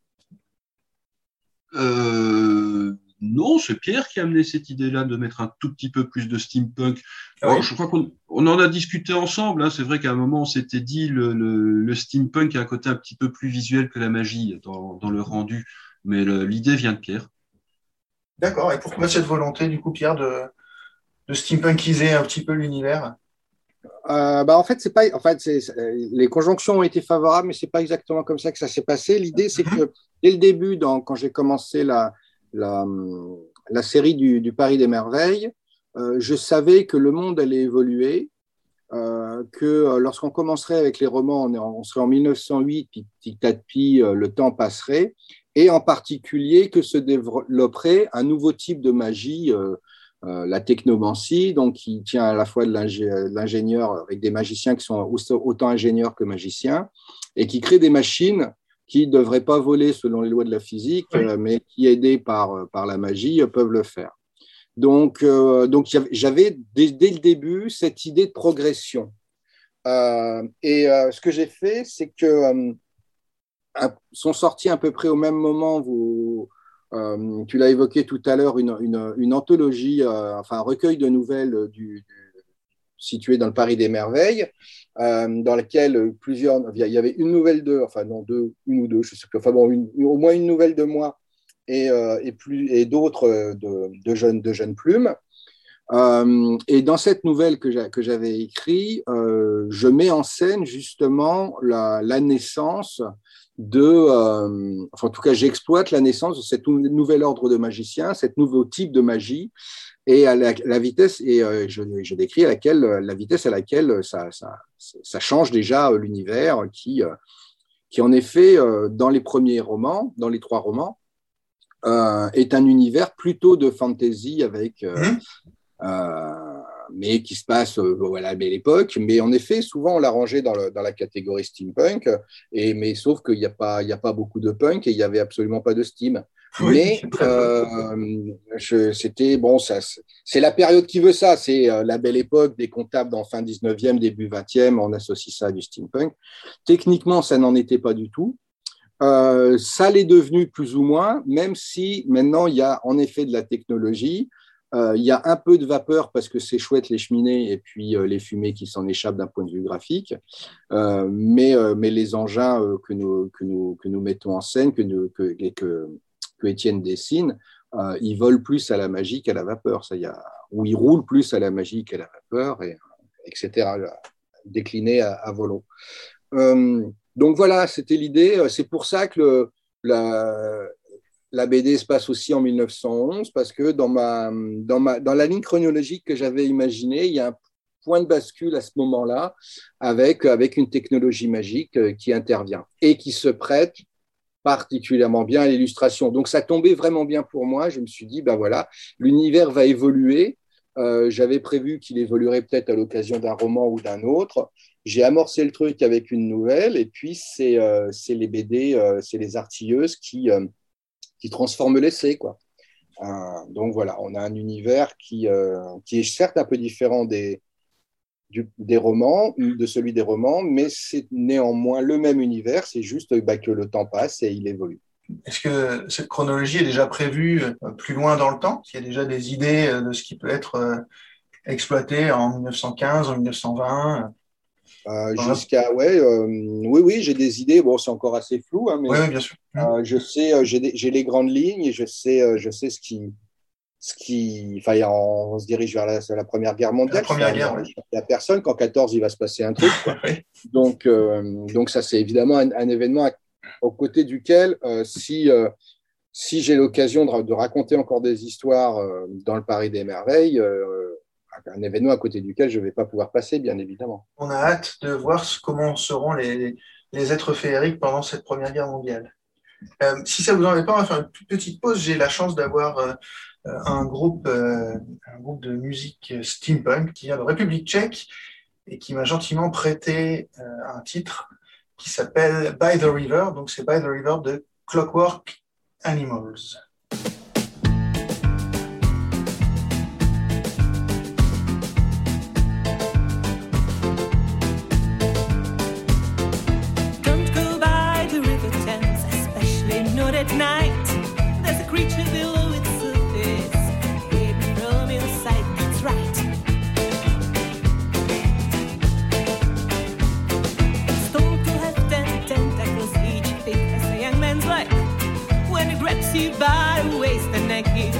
Non, c'est Pierre qui a amené cette idée-là de mettre un tout petit peu plus de steampunk. Ah oui. Je crois qu'on on en a discuté ensemble. hein. C'est vrai qu'à un moment, on s'était dit le, le, le steampunk a un côté un petit peu plus visuel que la magie dans, dans le rendu. Mais l'idée vient de Pierre. D'accord. Et pourquoi cette volonté, du coup, Pierre, de, de steampunkiser un petit peu l'univers? Euh, bah, en fait, c'est pas. En fait, les conjonctions ont été favorables, mais c'est pas exactement comme ça que ça s'est passé. L'idée, c'est que dès le début, dans, quand j'ai commencé la, la, série du, Paris des merveilles, euh, je savais que le monde allait évoluer, euh, que euh, lorsqu'on commencerait avec les romans, on, serait en 1908, puis petit à petit, le temps passerait, et en particulier que se développerait un nouveau type de magie. la technomancie, donc qui tient à la fois de l'ingé- de l'ingénieur avec des magiciens qui sont au- autant ingénieurs que magiciens, et qui créent des machines qui ne devraient pas voler selon les lois de la physique, Oui. euh, mais qui, aidés par, euh, par la magie, euh, peuvent le faire. Donc, euh, donc j'avais dès, dès le début cette idée de progression. Euh, et euh, ce que j'ai fait, c'est que sont sortis à peu près au même moment, vous, tu l'as évoqué tout à l'heure, une, une, une anthologie, enfin un recueil de nouvelles du, du- situé dans le Paris des Merveilles, euh, dans lequel plusieurs, il y avait une nouvelle de, enfin non deux, une ou deux, je sais pas, enfin bon, au moins une nouvelle de moi et, euh, et plus et d'autres euh, de, jeunes de jeunes plumes. Et dans cette nouvelle que j'a- que j'avais écrite, je mets en scène justement la, naissance de, enfin, en tout cas, j'exploite la naissance de cet nou- nouvel ordre de magiciens, cet nouveau type de magie, et à la, la vitesse, et euh, je, je décris à laquelle, la vitesse à laquelle ça, ça, ça change déjà l'univers, qui, euh, qui en effet, euh, dans les premiers romans, dans les trois romans, euh, est un univers plutôt de fantasy avec. euh, Mhm. Mais qui se passe euh, voilà, à la belle époque. Mais en effet, souvent, on l'a rangé dans, le- dans la catégorie steampunk, et, mais sauf qu'il n'y a, pas- il y a pas beaucoup de punk et il n'y avait absolument pas de steam. Oui, mais euh, c'était bon, ça, c'est la période qui veut ça. C'est euh, la belle époque des comptables dans fin 19e, début 20e. On associe ça à du steampunk. Techniquement, ça n'en était pas du tout. Euh, ça l'est devenu plus ou moins, même si maintenant il y a en effet de la technologie. Euh, il y a un peu de vapeur parce que c'est chouette les cheminées et puis euh, les fumées qui s'en échappent d'un point de vue graphique. Euh, mais, mais les engins que, nous, que, nous, que nous mettons en scène, que, que, Étienne dessine, ils volent plus à la magie qu'à la vapeur. Ça, y a, ou ils roulent plus à la magie qu'à la vapeur, et, etc. Décliné à, à donc voilà, c'était l'idée. C'est pour ça que le, la, la BD se passe aussi en 1911 parce que dans, ma, dans, ma, dans la ligne chronologique que j'avais imaginée, il y a un point de bascule à ce moment-là avec, avec une technologie magique euh, qui intervient et qui se prête particulièrement bien à l'illustration. Donc ça tombait vraiment bien pour moi. Je me suis dit, ben voilà, l'univers va évoluer. Euh, J'avais prévu qu'il évoluerait peut-être à l'occasion d'un roman ou d'un autre. J'ai amorcé le truc avec une nouvelle et puis c'est euh, les BD, euh, c'est les artilleuses qui, qui transforme l'essai. Quoi. Euh, donc voilà, on a un univers qui, euh, qui est certes un peu différent des, des romans, de celui des romans, mais c'est néanmoins le même univers, c'est juste bah, que le temps passe et il évolue. Est-ce que cette chronologie est déjà prévue euh, plus loin dans le temps? S'il y a déjà des idées de ce qui peut être exploité en 1915, en 1920 Euh. Jusqu'à, ouais, euh, oui, oui, j'ai des idées. Bon, c'est encore assez flou, hein, mais Oui, bien sûr. euh, je sais, euh, j'ai les grandes lignes et je sais, euh, je sais ce qui, ce qui, enfin, on, on se dirige vers la, la Première Guerre mondiale. La Première Guerre, Il n'y a personne qu'en 14 il va se passer un truc. quoi. <laughs> Oui. Donc, euh, donc ça, c'est évidemment un, un événement à- aux côtés duquel, euh, si, euh, si j'ai l'occasion de, de raconter encore des histoires euh, dans le Paris des merveilles, euh, un événement à côté duquel je ne vais pas pouvoir passer, bien évidemment. On a hâte de voir comment seront les, les êtres féeriques pendant cette Première Guerre mondiale. Euh, si ça vous en est pas, on va faire une petite pause. J'ai la chance d'avoir euh, un groupe, euh, un groupe de musique steampunk qui vient de République tchèque et qui m'a gentiment prêté un titre qui s'appelle By the River. Donc c'est By the River de Clockwork Animals. At night. There's a creature below its surface, hidden from right. It's to have ten tentacles, each big as a young man's life. When it grabs you by the waist and neck, you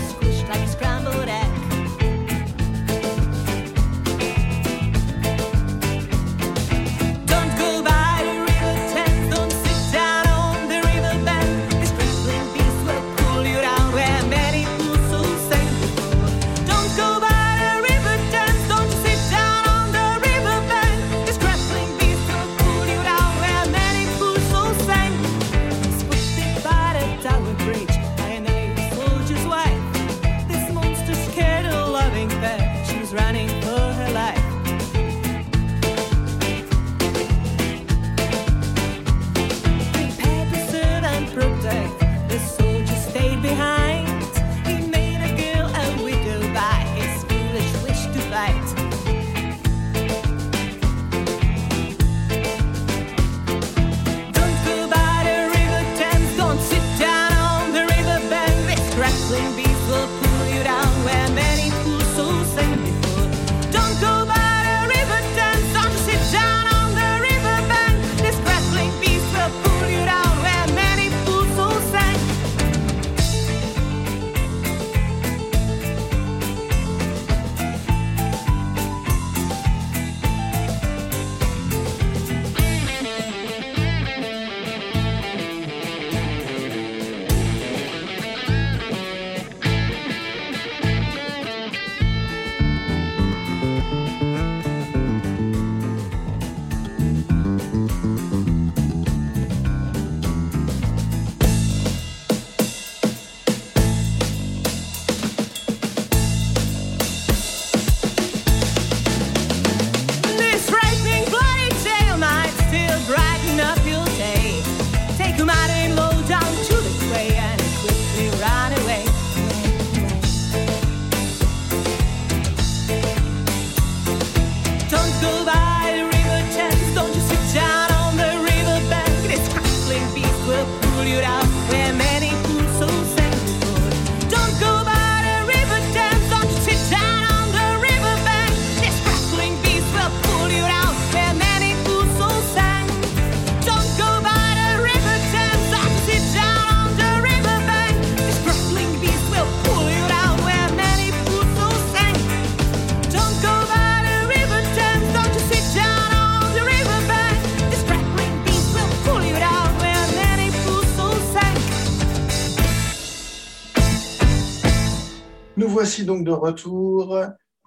voici donc de retour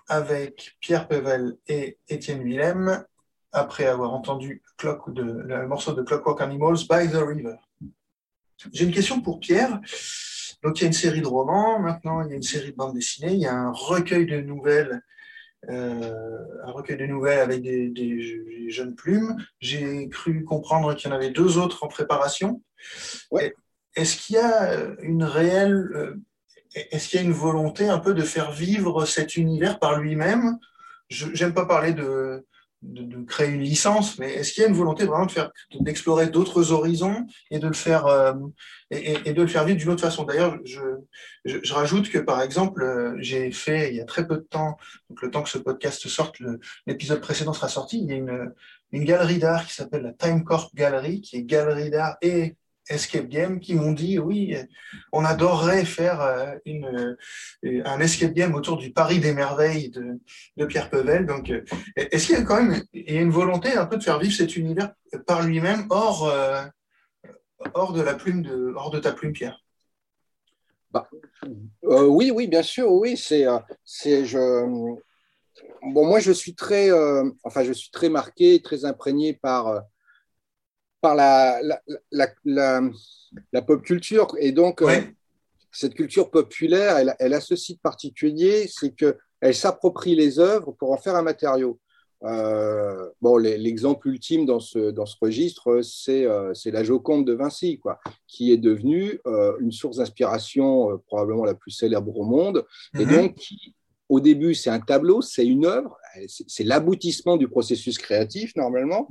avec Pierre Pevel et Étienne Willem après avoir entendu Clock de, le morceau de Clockwork Animals by the River. J'ai une question pour Pierre. Donc il y a une série de romans, maintenant il y a une série de bandes dessinées, il y a un recueil de nouvelles, euh, un recueil de nouvelles avec des, des jeunes plumes. J'ai cru comprendre qu'il y en avait deux autres en préparation. Ouais. Est-ce qu'il y a une réelle euh, est-ce qu'il y a une volonté un peu de faire vivre cet univers par lui-même? Je n'aime pas parler de, créer une licence, mais est-ce qu'il y a une volonté vraiment de d'explorer d'autres horizons et de le faire euh, et, de le faire vivre d'une autre façon? D'ailleurs, je, rajoute que par exemple, euh, j'ai fait il y a très peu de temps, donc le temps que ce podcast sorte, l'épisode précédent sera sorti, il y a une, une galerie d'art qui s'appelle la Time Corp Gallery, qui est galerie d'art et escape game, qui m'ont dit oui, on adorerait faire euh, une, euh, un escape game autour du Paris des merveilles de, Pierre Pevel. Donc, euh, est-ce qu'il y a quand même il y a une volonté un peu de faire vivre cet univers par lui-même hors, hors de la plume de, hors de ta plume, Pierre? Euh, oui, oui, bien sûr, oui. C'est, c'est, je, bon, moi, je suis très, enfin, je suis très marqué, très imprégné par, par la, la, la, la, pop culture. Et donc, euh, cette culture populaire, elle, elle a ce site particulier, c'est que elle s'approprie les œuvres pour en faire un matériau. Euh, bon, l'exemple ultime dans ce, dans ce registre, c'est euh, la Joconde de Vinci, quoi, qui est devenue euh, une source d'inspiration probablement la plus célèbre au monde, et Mhm. donc qui, au début, c'est un tableau, c'est une œuvre, c'est l'aboutissement du processus créatif normalement,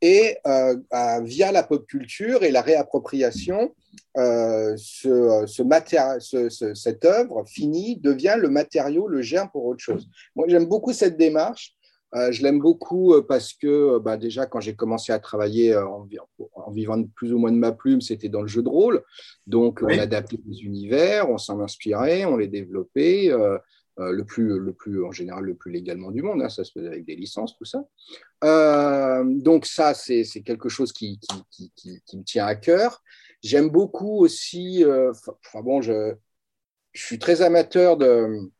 et euh, euh, via la pop culture et la réappropriation, euh, ce, ce matéri- ce- ce- cette œuvre finie devient le matériau, le germe pour autre chose. Moi, j'aime beaucoup cette démarche. Euh, je l'aime beaucoup parce que bah, déjà, quand j'ai commencé à travailler en, vi- en vivant plus ou moins de ma plume, c'était dans le jeu de rôle. Donc, Oui. on adaptait les univers, on s'en inspirait, on les développait. Euh, le plus, le plus, en général, le plus légalement du monde. hein, ça se faisait avec des licences, tout ça. Euh, donc ça, c'est quelque chose qui, qui, me tient à cœur. J'aime beaucoup aussi, euh, enfin bon, je, je suis très amateur de,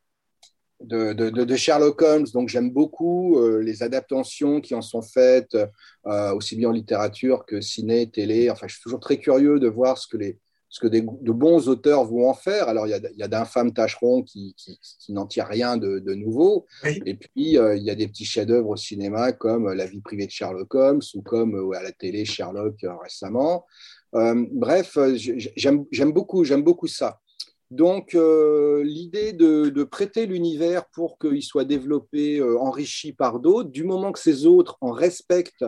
de, de, Sherlock Holmes, donc j'aime beaucoup les adaptations qui en sont faites, aussi bien en littérature que ciné, télé. Enfin, je suis toujours très curieux de voir ce que les ce que des, de bons auteurs vont en faire. Alors, il y a, d'infâmes tâcherons qui, qui, qui n'en tirent rien de, de nouveau. Oui. Et puis, euh, il y a des petits chefs-d'œuvre au cinéma comme La vie privée de Sherlock Holmes ou comme euh, à la télé Sherlock euh, récemment. Euh, bref, euh, j'aime beaucoup, j'aime beaucoup ça. Donc, euh, l'idée de, de prêter l'univers pour qu'il soit développé, euh, enrichi par d'autres, du moment que ces autres en respectent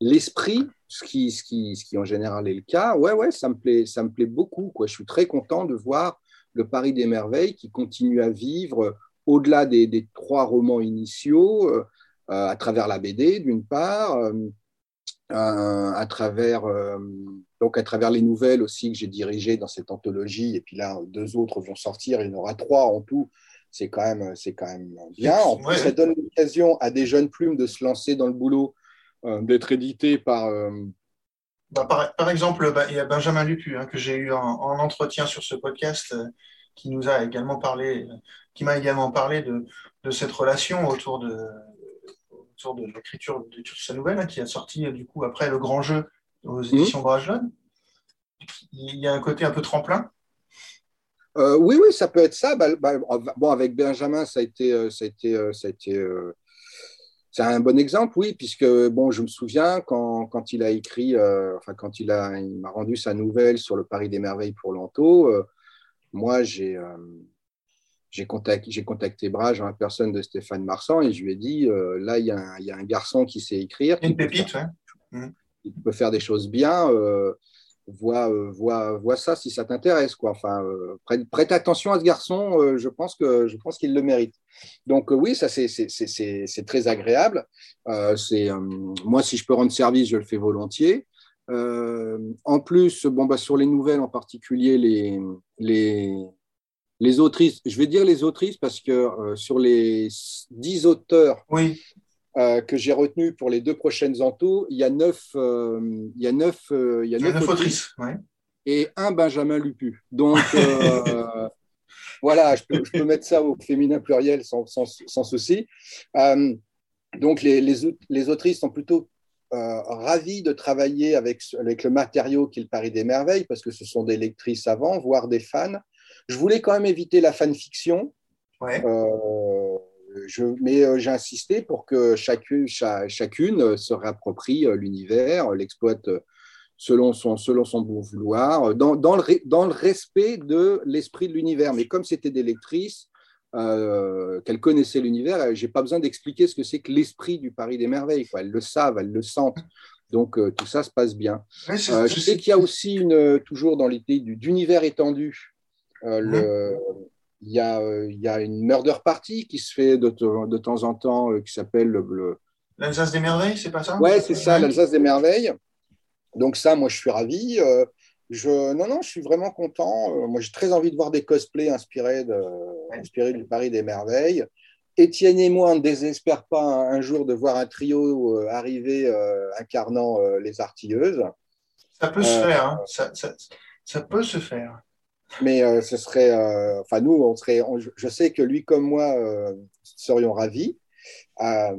l'esprit, ce qui, ce, qui, ce qui en général est le cas, ouais, ouais, ça me plaît, ça me plaît beaucoup. Quoi. Je suis très content de voir le Paris des merveilles qui continue à vivre au-delà des, des trois romans initiaux, euh, à travers la BD d'une part, euh, euh, à travers euh, donc à travers les nouvelles aussi que j'ai dirigées dans cette anthologie, et puis là deux autres vont sortir, il y en aura trois en tout. C'est quand même, c'est quand même bien. En plus, Ouais. ça donne l'occasion à des jeunes plumes de se lancer dans le boulot, euh, d'être édité par. euh, Bah, par, par exemple, bah, il y a Benjamin Lupu hein, que j'ai eu en, en entretien sur ce podcast euh, qui nous a également parlé, euh, qui m'a également parlé de, de cette relation autour de, autour de l'écriture de, de sa nouvelle hein, qui a sorti euh, du coup après le grand jeu aux éditions Brajlon. Il y a un côté un peu tremplin. Euh, oui, oui, ça peut être ça. Bah, bah, bon, avec Benjamin, ça a été, euh, ça a été, euh, ça a été, euh, c'est un bon exemple, oui, puisque bon, je me souviens quand, quand il a écrit, euh, enfin quand il a, il m'a rendu sa nouvelle sur le Paris des merveilles pour Lanto. euh, moi, j'ai, euh, j'ai contacté, j'ai contacté Brage en la personne de Stéphane Marsan et je lui ai dit, là, il y, a un, il y a un garçon qui sait écrire, qui Une pépite, faire- ouais. qui peut faire des choses bien, vois, euh, vois, vois ça si ça t'intéresse. Quoi. Enfin, euh, prête, prête attention à ce garçon, euh, je pense que je pense qu'il le mérite. Donc oui, ça c'est c'est- c'est- c'est- très agréable. C'est moi si je peux rendre service, je le fais volontiers. En plus, bon bah sur les nouvelles en particulier les les les autrices, je vais dire les autrices parce que sur les dix auteurs Oui, euh, que j'ai retenu pour les deux prochaines entos, il y a neuf, euh, il y a neuf, euh, il y a neuf neuf autrices. Ouais. et un Benjamin Lupu. Donc <laughs> voilà, je peux, je peux mettre ça au féminin pluriel sans, sans, sans souci. Donc les, les, aut- les autrices sont plutôt ravies de travailler avec, avec le matériau qui est le Paris des merveilles parce que ce sont des lectrices avant, voire des fans. Je voulais quand même éviter la fanfiction. Ouais. Euh, je, mais euh, j'ai insisté pour que chacune, cha- chacune euh, se réapproprie euh, l'univers, l'exploite selon son, selon son bon vouloir, dans, dans, le, re- dans le respect de l'esprit de l'univers. Mais comme c'était des lectrices, euh, qu'elles connaissaient l'univers, j'ai pas besoin d'expliquer ce que c'est que l'esprit du Paris des merveilles. Quoi. Elles le savent, elles le sentent. Donc euh, tout ça se passe bien. Ouais, Euh, je sais qu'il y a aussi une, toujours dans l'idée du- d'univers étendu, le, il, y a, euh, il y a une murder party qui se fait de, te- de temps en temps, euh, qui s'appelle le, L'Alsace des merveilles, c'est pas ça? Ouais, c'est ça, l'Alsace des merveilles. Donc ça, moi, je suis ravi. Euh, je, non, non, je suis vraiment content. Moi, j'ai très envie de voir des cosplays inspirés, de, inspirés du Paris des merveilles. Étienne et moi, on ne désespère pas un, jour de voir un trio euh, arriver euh, incarnant euh, les artilleuses. Ça peut se faire, hein. ça, ça- ça peut se faire. Mais euh, ce serait, euh, enfin nous, on serait, on- je- sais que lui comme moi euh, serions ravis. Euh,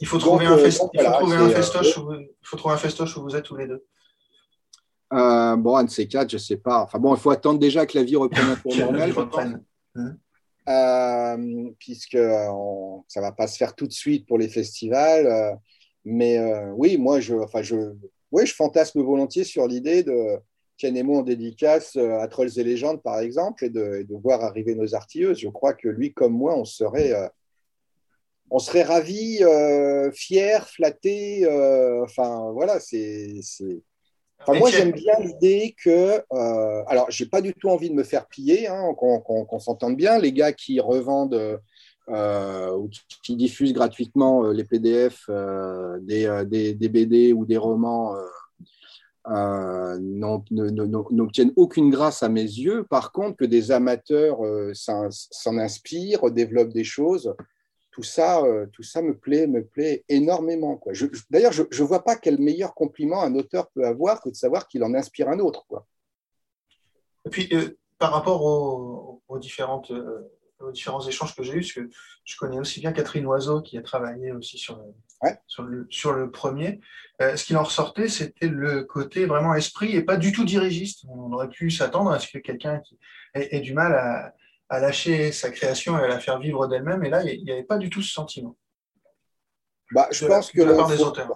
Il faut Donc, trouver, un, euh, fest- donc, il faut voilà, trouver un c'est, euh, festoche où vous... il faut trouver un festoche où vous êtes tous les deux. euh, bon, un de ces quatre, je sais pas. Enfin bon, il faut attendre déjà que la vie reprenne un la <laughs> normal. Euh, puisque on- ça va pas se faire tout de suite pour les festivals. euh, mais euh, oui, moi, je, enfin, je, oui, je fantasme volontiers sur l'idée de Ken et moi en dédicace euh, à Trolls et légendes, par exemple, et de, voir arriver nos artilleuses. Je crois que lui, comme moi, on serait, euh, on serait ravis, euh, fiers, flattés. euh, enfin, voilà, c'est, Enfin, moi, j'aime bien l'idée que. alors, j'ai pas du tout envie de me faire piller, hein, qu'on s'entende bien. Les gars qui revendent ou qui, diffusent gratuitement les PDF des BD ou des romans euh, n'obtiennent aucune grâce à mes yeux. Par contre, que des amateurs euh, s'en inspirent, développent des choses. Tout ça, euh, tout ça me plaît, me plaît énormément. D'ailleurs, je ne vois pas quel meilleur compliment un auteur peut avoir que de savoir qu'il en inspire un autre. Et puis, par rapport aux, différentes, aux différents échanges que j'ai eus, parce que je connais aussi bien Catherine Oiseau qui a travaillé aussi sur le, Ouais. sur le, sur le premier, euh, ce qu'il en ressortait, c'était le côté vraiment esprit et pas du tout dirigiste. On aurait pu s'attendre à ce que quelqu'un qui ait, ait du mal à, à lâcher sa création et à la faire vivre d'elle-même, et là, il n'y avait pas du tout ce sentiment. Bah, je de la- pense que de la part faut- des auteurs.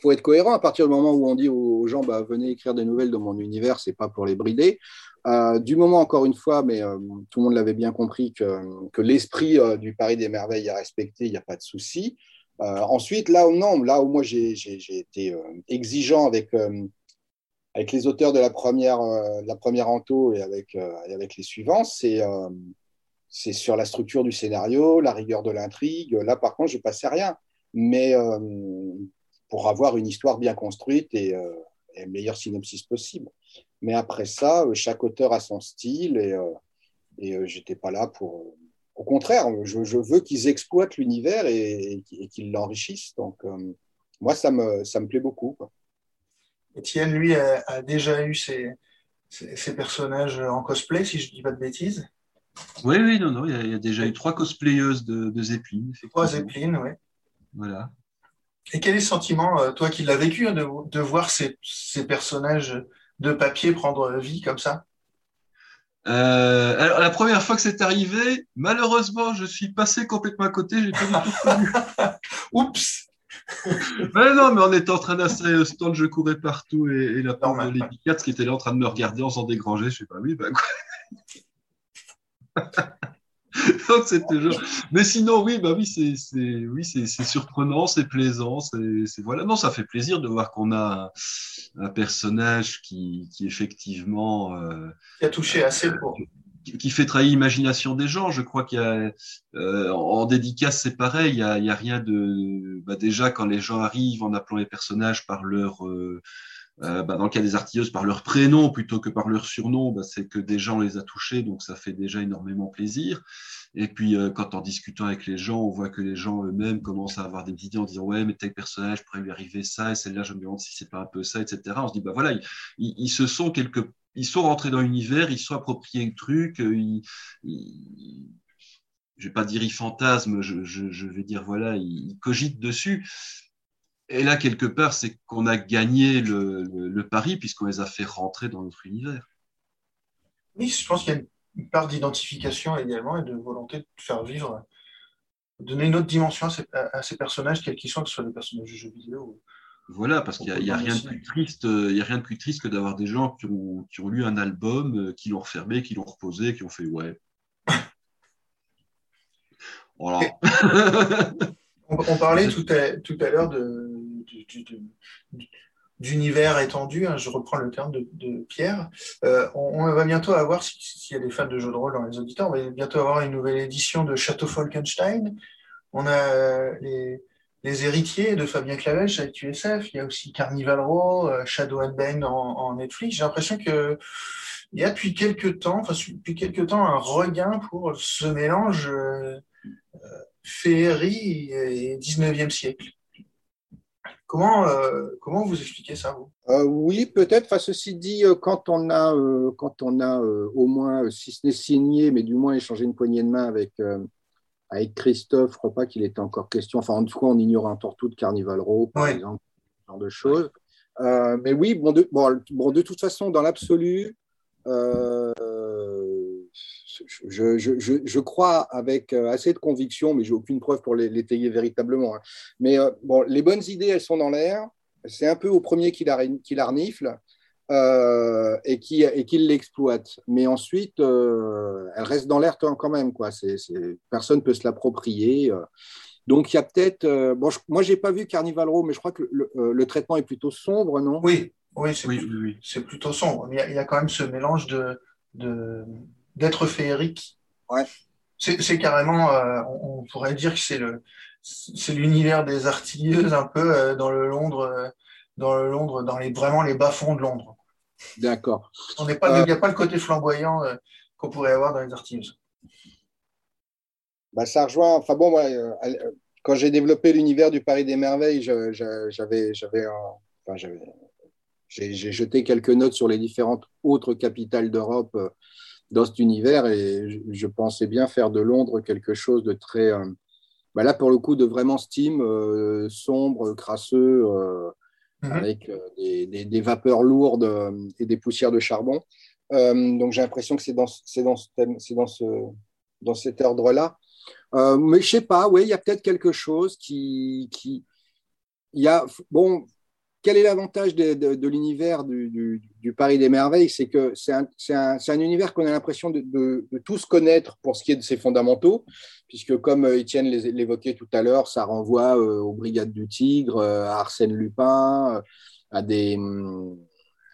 faut être cohérent à partir du moment où on dit aux gens bah, venez écrire des nouvelles dans mon univers, c'est pas pour les brider. Euh, du moment, encore une fois, mais euh, tout le monde l'avait bien compris, que, l'esprit euh, du Paris des Merveilles est respecté, il n'y a pas de souci. Ensuite, là où non, là où moi j'ai été exigeant avec, les auteurs de la première, la première Anto et avec, les suivants, c'est c'est sur la structure du scénario, la rigueur de l'intrigue. Là, par contre, je passais rien. Mais pour avoir une histoire bien construite et, et le meilleur synopsis possible. Mais après ça, euh, chaque auteur a son style et, euh, et euh, j'étais pas là pour. euh, au contraire, je, je veux qu'ils exploitent l'univers et, et qu'ils l'enrichissent. Donc, euh, moi, ça me, ça me plaît beaucoup. Étienne, lui, a, a déjà eu ses, ses- ses personnages en cosplay, si je ne dis pas de bêtises. Oui, oui, non, non, il y a, il y a déjà eu trois cosplayeuses de, de Zeppelin. Trois. Zeppelin, oui. Voilà. Et quel est le sentiment, euh, toi qui l'as vécu, hein, de, de voir ces, ces personnages de papier prendre vie comme ça? Euh, alors, la première fois que c'est arrivé, malheureusement, je suis passé complètement à côté. J'ai pas du tout connu. <laughs> Oups Mais non, mais on était en train d'installer le stand, je courais partout et, et la pauvre Normal, Lady qui était là en train de me regarder en s'en dégranger. Je sais pas, oui, bah quoi. <laughs> Donc c'est toujours. Mais sinon, oui, bah oui, c'est, c'est, oui, c'est, c'est surprenant, c'est plaisant, c'est, c'est voilà. Non, ça fait plaisir de voir qu'on a un, un personnage qui, qui effectivement. euh, Qui a touché assez pour. qui fait travailler l'imagination des gens. Je crois qu'il y a euh, en en dédicace, c'est pareil. Il y a, il y a rien de bah, déjà quand les gens arrivent en appelant les personnages par leur euh, bah, dans le cas des artilleuses par leur prénom plutôt que par leur surnom, bah, c'est que des gens les a touchés, donc ça fait déjà énormément plaisir. Et puis euh, quand en discutant avec les gens, on voit que les gens eux-mêmes commencent à avoir des idées en disant ouais mais tel personnage pourrait lui arriver ça et celle-là je me demande si c'est pas un peu ça, etc. On se dit bah voilà ils, se sont quelque ils sont rentrés dans l'univers, ils sont appropriés le truc, euh, ils, ils- je vais pas dire ils fantasment, je, vais dire voilà, ils cogitent dessus. Et là, quelque part, c'est qu'on a gagné le, le, le pari puisqu'on les a fait rentrer dans notre univers. Oui, je pense qu'il y a une part d'identification également et de volonté de faire vivre, de donner une autre dimension à ces, à- à ces personnages, quels qu'ils soient, que ce soit des personnages de jeux vidéo. Voilà, parce qu'il y a, rien de plus triste, euh, il y a rien de plus triste que d'avoir des gens qui ont, qui ont lu un album, euh, qui l'ont refermé, qui l'ont reposé, qui ont fait ouais. <laughs> Voilà. <laughs> On, on parlait tout à, tout à l'heure de, d'univers étendu, hein, je reprends le terme de, Pierre. Euh, on, va bientôt avoir, si- s'il y a des fans de jeux de rôle dans les auditeurs, on va bientôt avoir une nouvelle édition de Château Falkenstein. On a les, héritiers de Fabien Clavel avec USF. Il y a aussi Carnival Row, euh, Shadow and Bang en, Netflix. J'ai l'impression que il y a depuis quelques temps, enfin, depuis temps, un regain pour ce mélange euh, féerie et 19e siècle. Comment, euh, comment vous expliquez ça, vous? Euh, oui, peut-être. Enfin, ceci dit, euh, quand on a, quand on a au moins, si ce n'est signé, mais du moins échangé une poignée de main avec, avec Christophe, je ne crois pas qu'il était encore question. Enfin, en tout cas, on ignore un tout de Carnival Row, par Ouais. exemple, ce genre de choses. Euh, mais oui, bon de, bon, bon, de toute façon, dans l'absolu, euh, je, je, je, je crois avec euh, assez de conviction, mais j'ai aucune preuve pour les- l'étayer véritablement. hein. Mais euh, bon, les bonnes idées, elles sont dans l'air. C'est un peu au premier qui la, qui la renifle euh, et qui, et qui l'exploite. Mais ensuite, euh, elle reste dans l'air quand même. Quoi. Personne ne peut se l'approprier. Donc, il y a peut-être. euh, bon, je- moi, je n'ai pas vu Carnival Row, mais je crois que le, traitement est plutôt sombre, non? Oui, oui, c'est Oui, oui, plutôt sombre. Il y, a, il y a quand même ce mélange de, de, d'être féerique. Ouais. C'est, carrément, euh, on, on pourrait dire que c'est le, c'est l'univers des artilleuses un peu euh, dans le Londres, euh, dans le Londres, dans les vraiment les bas-fonds de Londres. D'accord. On n'est pas, il n'y a pas le côté flamboyant qu'on pourrait avoir dans les artilleuses. Bah, ça rejoint. Enfin bon, moi, quand j'ai développé l'univers du Paris des Merveilles, j'avais, j'avais, enfin, j'avais, j'ai, jeté quelques notes sur les différentes autres capitales d'Europe dans cet univers et je, pensais bien faire de Londres quelque chose de très, euh, bah là pour le coup, de vraiment steam, euh, sombre, crasseux, euh, Mhm. avec euh, des, des- des vapeurs lourdes et des poussières de charbon. Donc j'ai l'impression que c'est dans, c'est dans ce thème, c'est dans ce, dans cet ordre-là. Mais je sais pas, oui, il y a peut-être quelque chose qui, qui, il y a, bon, quel est l'avantage de, de- de l'univers du, du- du Paris des merveilles? C'est que c'est un, univers qu'on a l'impression de, tous connaître pour ce qui est de ses fondamentaux, puisque comme euh, Étienne l'évoquait tout à l'heure, ça renvoie euh, aux Brigades du Tigre, euh, à Arsène Lupin, à des, hum,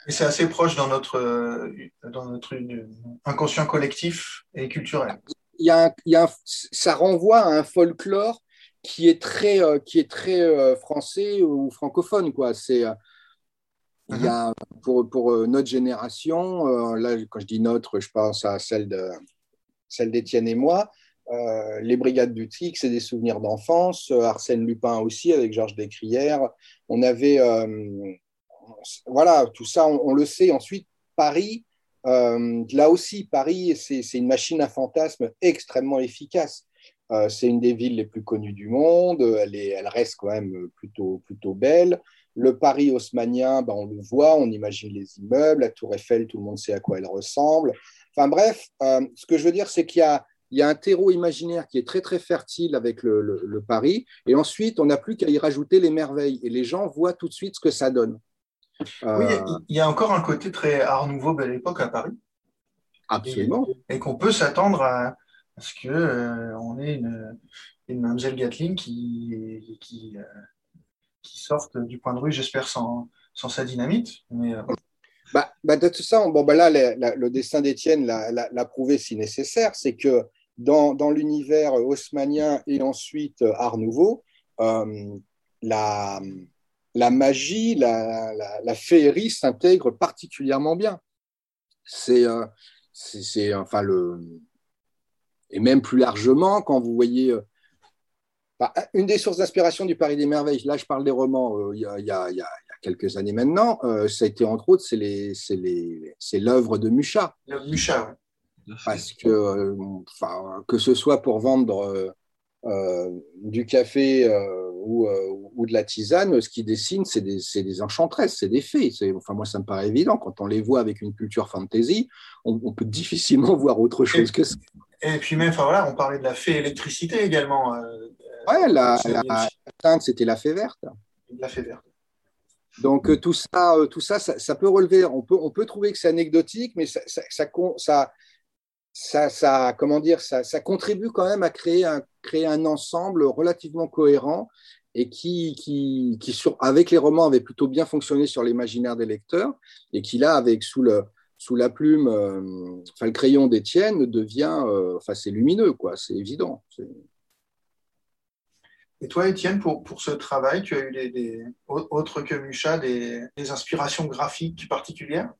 Et c'est assez proche dans notre, dans notre inconscient collectif et culturel. il y a un- il y a ça renvoie à un folklore qui est très, euh, qui est très euh, français ou francophone. Quoi. C'est, euh, il y a, pour, pour euh, notre génération, là, quand je dis notre, je pense à celle, de, celle d'Étienne et moi, les Brigades du Tigre, c'est des souvenirs d'enfance. Arsène Lupin aussi, avec Georges Descrières. On avait. voilà, tout ça, on, on le sait. Ensuite, Paris, là aussi, Paris, c'est c'est une machine à fantasmes extrêmement efficace. Euh, c'est une des villes les plus connues du monde. Elle, est, elle reste quand même plutôt, plutôt belle. Le Paris haussmanien, ben, on le voit, on imagine les immeubles. La Tour Eiffel, tout le monde sait à quoi elle ressemble. Enfin bref, euh, ce que je veux dire, c'est qu'il y a, il y a un terreau imaginaire qui est très très fertile avec le, le- le Paris. Et ensuite, on n'a plus qu'à y rajouter les merveilles. Et les gens voient tout de suite ce que ça donne. Euh, Oui, il y a- il y, a encore un côté très Art Nouveau Belle Époque à Paris. absolument. et qu'on peut s'attendre à, à ce que euh, on ait une, une Gatling qui, qui, euh, qui sorte du point de rue, j'espère sans, sans sa dynamite. Euh, Bah, bah, de tout ça, bon, bah là, le, dessin d'Étienne l'a, prouvé si nécessaire, c'est que dans, dans l'univers haussmanien et ensuite Art Nouveau, la, la magie, la, la, féerie s'intègre particulièrement bien. C'est, euh, enfin le et même plus largement quand vous voyez euh, bah, une des sources d'inspiration du Paris des Merveilles. Là, je parle des romans. euh, Il y, a, y y quelques années maintenant, euh, ça a été entre autres, c'est l'œuvre de Mucha, Mucha, parce que, euh, que ce soit pour vendre du café ou, euh, ou de la tisane, ce qu'ils dessinent, c'est des, des enchantresses, c'est des fées. Enfin, moi, ça me paraît évident. Quand on les voit avec une culture fantasy, on, on peut difficilement <laughs> voir autre chose que ça. Et puis même, enfin voilà, on parlait de la fée électricité également, euh, Ouais, la, la, teinte, c'était la fée verte. la fée verte. Donc euh, tout ça, euh, tout ça, ça, ça peut relever. On peut, on peut trouver que c'est anecdotique, mais ça, ça, ça, ça, comment dire, ça, ça contribue quand même à créer un, créer un ensemble relativement cohérent et qui, qui, qui sur, avec les romans, avait plutôt bien fonctionné sur l'imaginaire des lecteurs et qui là, avec sous le sous la plume, euh, enfin le crayon d'Étienne devient, euh, enfin c'est lumineux, quoi, c'est évident. Et toi, Étienne, pour, pour ce travail, tu as eu des, des au- autres que Mucha, des, inspirations graphiques particulières?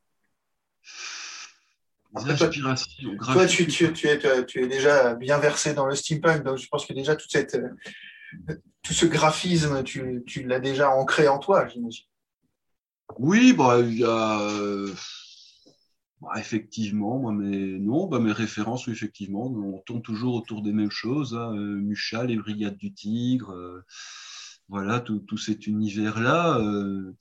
Après, toi- tu, tu, tu es, tu es déjà bien versé dans le steampunk, donc je pense que déjà toute cette, euh, tout ce graphisme, tu, l'as déjà ancré en toi, j'imagine. Oui, bah, il y a. euh, bah, effectivement, moi, mes, non, bah, mes références, oui, effectivement, on tourne toujours autour des mêmes choses. Hein, euh, Mucha, les Brigades du Tigre, euh, voilà, tout, tout cet univers-là. euh,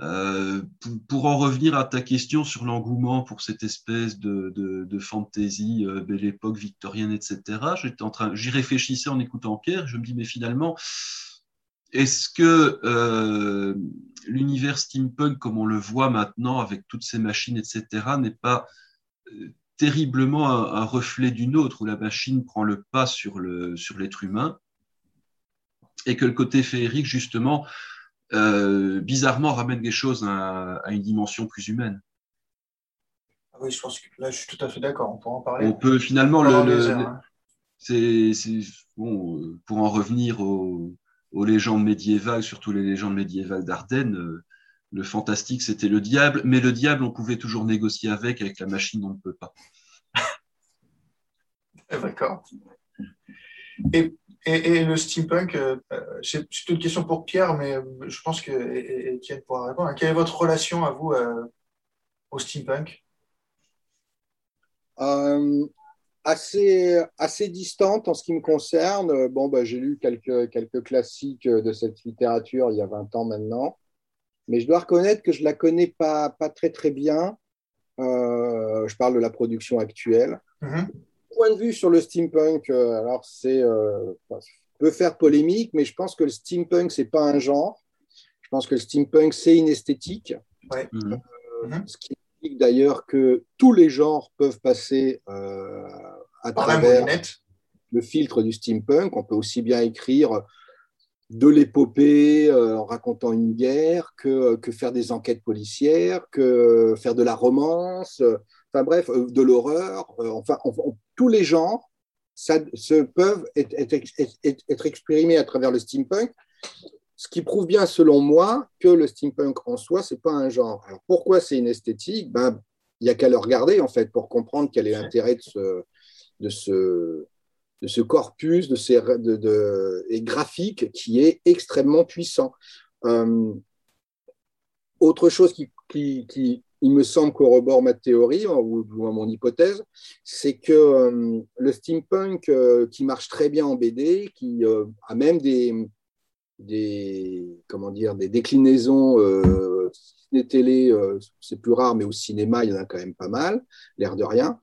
euh, pour, en revenir à ta question sur l'engouement pour cette espèce de, de, fantasy euh, belle époque victorienne, etc., j'étais en train, j'y réfléchissais en écoutant Pierre, je me dis, mais finalement, est-ce que euh, l'univers steampunk, comme on le voit maintenant avec toutes ces machines, etc., n'est pas terriblement un, reflet d'une autre, où la machine prend le pas sur l'être humain, et que le côté féerique, justement, euh, bizarrement ramène des choses à, à une dimension plus humaine. Ah oui, je pense que là, je suis tout à fait d'accord, on pourra en parler. On peut finalement le, pendant le- des heures, le- hein. c'est c'est- bon pour en revenir aux, aux légendes médiévales, surtout les légendes médiévales d'Ardennes. euh, le fantastique, c'était le diable, mais le diable, on pouvait toujours négocier avec. Avec la machine, on ne peut pas. <laughs> D'accord. Et, et, et le steampunk, euh, euh, c'est c'est une question pour Pierre, mais euh, je pense que et- et- Étienne pourra répondre. Quelle est votre relation à vous euh, au steampunk? Euh, assez, assez distante en ce qui me concerne. Bon, bah, j'ai lu quelques, quelques classiques de cette littérature il y a 20 ans maintenant, mais je dois reconnaître que je la connais pas, pas très très bien. Je parle de la production actuelle. Mhm. Point de vue sur le steampunk, euh, alors c'est euh, peut faire polémique, mais je pense que le steampunk c'est pas un genre. Je pense que le steampunk c'est une esthétique. Mhm. Mhm. Ce qui explique d'ailleurs que tous les genres pepeuvent passer euh, à Par la travers le filtre du steampunk. On peut aussi bien écrire de l'épopée euh, en racontant une guerre que, que faire des enquêtes policières, que faire de la romance, euh, enfin bref, euh, de l'horreur. euh, enfin, on- on- tous les genres se peuvent être, être, à travers le steampunk. Ce qui prouve bien, selon moi, que le steampunk en soi, c'est pas un genre. Alors pourquoi c'est une esthétique? Ben, il y a qu'à le regarder en fait pour comprendre quel est l'intérêt de ce, de ce, corpus de ces, de, graphique qui est extrêmement puissant. Euh, autre chose qui, qui, qui, il me semble, corrobore ma théorie ou, ou mon hypothèse, c'est que euh, le steampunk euh, qui marche très bien en BD, qui euh, a même des, des, comment dire, des déclinaisons ciné télé, c'est plus rare, mais au cinéma, il y en a quand même pas mal, l'air de rien.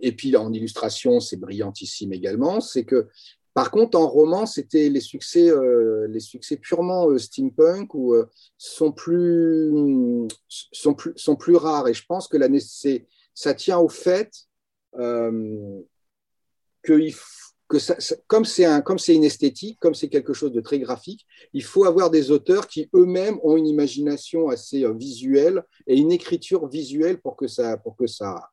Et puis en illustration, c'est brillantissime également. C'est que, par contre, en roman, c'était les succès, euh, les succès purement euh, steampunk ou euh, sont plus sont plus sont plus rares. Et je pense que la ça tient au fait que il que ça, ça- comme c'est un, comme c'est une esthétique, comme c'est quelque chose de très graphique, il faut avoir des auteurs qui eux-mêmes ont une imagination assez visuelle et une écriture visuelle pour que ça, pour que ça,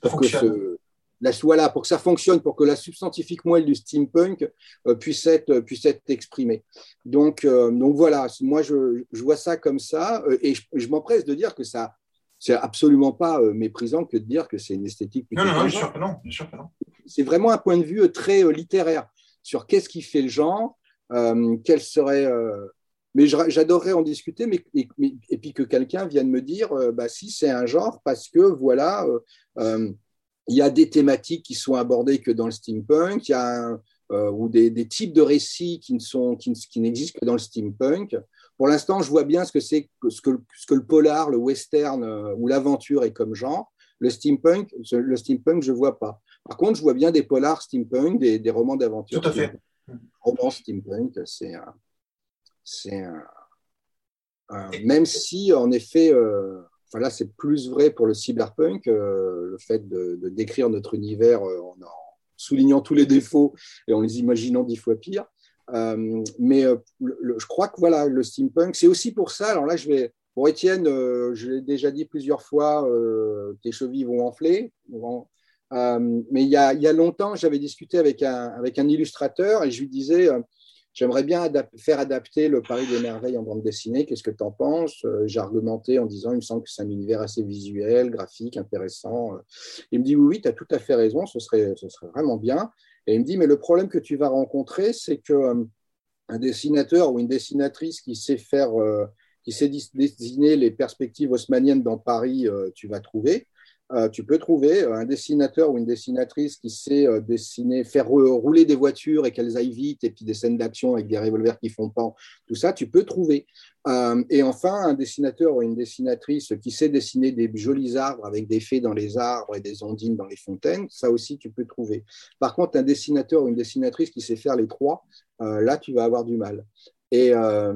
pour que. Ce, la, voilà, pour que ça fonctionne, pour que la substantifique moelle du steampunk euh, puisse être, puisse être exprimée. Donc, euh, donc voilà, moi je, je vois ça comme ça euh, et je, je m'empresse de dire que ça, c'est absolument pas euh, méprisant que de dire que c'est une esthétique. Non, non, non, bien sûr que non. C'est vraiment un point de vue très euh, littéraire sur qu'est-ce qui fait le genre, euh, quel serait. euh, mais j'adorerais en discuter, mais, et, puis que quelqu'un vienne me dire, euh, bah, si c'est un genre, parce que voilà, euh, euh, il y a des thématiques qui sont abordées que dans le steampunk, il y a un- euh, ou des, des types de récits qui ne sont qui, qui n'existent que dans le steampunk. Pour l'instant, je vois bien ce que c'est ce que, le- ce que le polar, le western euh, ou l'aventure est comme genre. Le steampunk, le steampunk, je vois pas. Par contre, je vois bien des polars steampunk, des, des romans d'aventure. Tout à fait. Romans steampunk, c'est un, c'est un, un- même si en effet, euh, enfin là, c'est plus vrai pour le cyberpunk, euh, le fait de, décrire notre univers euh, en, soulignant tous les défauts et en les imaginant dix fois pire. Euh, mais je crois que voilà, le steampunk, c'est aussi pour ça. Alors là, je vais. Pour Étienne, je l'ai déjà dit plusieurs fois, tes chevilles vont enfler. Mais il y, a, y a longtemps, j'avais discuté avec un, avec un illustrateur et je lui disais, j'aimerais bien faire adapter le Paris des merveilles en bande dessinée. Qu'est-ce que tu en penses? Euh, J'ai argumenté en disant, il me semble que c'est un univers assez visuel, graphique, intéressant. Euh, Il me dit, oui, oui, tu as tout à fait raison, ce serait, ce serait vraiment bien. Et il me dit, mais le problème que tu vas rencontrer, c'est que euh, un dessinateur ou une dessinatrice qui sait faire, euh, qui sait dessiner les perspectives haussmanniennes dans Paris, tu vas trouver. Euh, tu peux trouver euh, un dessinateur ou une dessinatrice qui sait euh, dessiner, faire rou- rouler des voitures et qu'elles aillent vite, et puis des scènes d'action avec des revolvers qui font pan, tout ça, tu peux trouver. Et enfin, un dessinateur ou une dessinatrice qui sait dessiner des jolis arbres avec des fées dans les arbres et des ondines dans les fontaines, ça aussi, tu peux trouver. Par contre, un dessinateur ou une dessinatrice qui sait faire les trois, là, tu vas avoir du mal. Et, euh,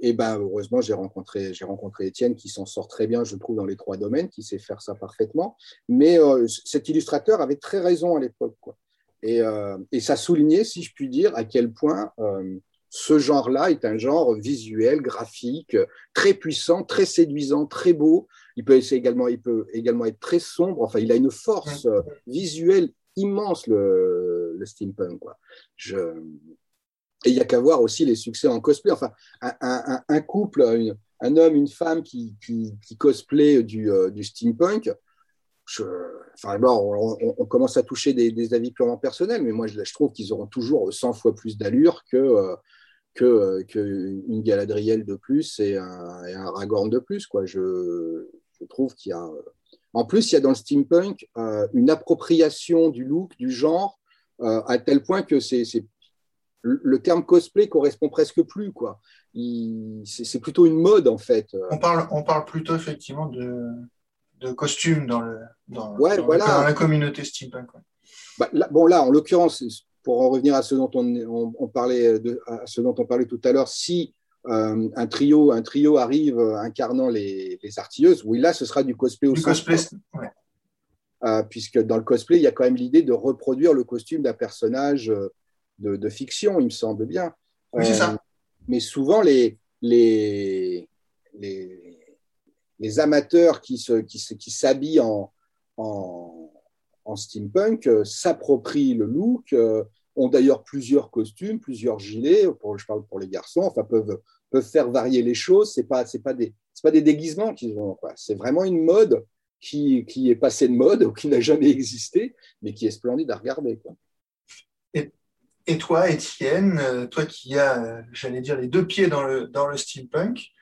et ben, heureusement, j'ai rencontré, j'ai rencontré Étienne qui s'en sort très bien, je trouve, dans les trois domaines, qui sait faire ça parfaitement. Mais euh, cet illustrateur avait très raison à l'époque. quoi. Et, euh, et ça soulignait, si je puis dire, à quel point euh, ce genre-là est un genre visuel, graphique, très puissant, très séduisant, très beau. Il peut, essayer également, il peut également être très sombre. Enfin, il a une force euh, visuelle immense, le, le steampunk. Quoi. Je... Et il n'y a qu'à voir aussi les succès en cosplay. Enfin, un, couple, un homme, une femme qui, qui, cosplay du, euh, steampunk, enfin, bon, on, commence à toucher des, avis purement personnels, mais moi, je, trouve qu'ils auront toujours 100 fois plus d'allure que, euh, euh, Galadriel de plus et un, et un Aragorn de plus. Quoi. Je, trouve qu'il y a. En plus, il y a dans le steampunk euh, une appropriation du look, du genre, euh, à tel point que c'est- le terme cosplay correspond presque plus. quoi. C'est plutôt une mode, en fait. On parle, on parle plutôt effectivement de, de costumes dans, le, dans, Ouais, dans voilà. la, dans la communauté steampunk. ouais. Bah, là- bon, là, en l'occurrence, pour en revenir à ce dont on, on- on parlait, de, à ce dont on parlait tout à l'heure, si euh, un, trio, un trio arrive incarnant les, les artilleuses, oui, là, ce sera du cosplay au Du sens cosplay, ouais. euh, puisque dans le cosplay, il y a quand même l'idée de reproduire le costume d'un personnage euh, de, de fiction, il me semble bien. Oui, c'est ça. Mais souvent, les, les, les, les amateurs qui se- qui se- qui s'habillent en, en, en steampunk euh, s'approprient le look, euh, ont d'ailleurs plusieurs costumes, plusieurs gilets, pour, je parle pour les garçons, enfin peuvent, peuvent faire varier les choses. C'est pas c'est pas des c'est pas des déguisements qu'ils ont, quoi. C'est vraiment une mode qui, qui est passée de mode ou <laughs> qui n'a jamais existé, mais qui est splendide à regarder. Quoi. Et toi, Étienne, euh, toi qui as, euh, j'allais dire, les deux pieds dans le, dans le steampunk,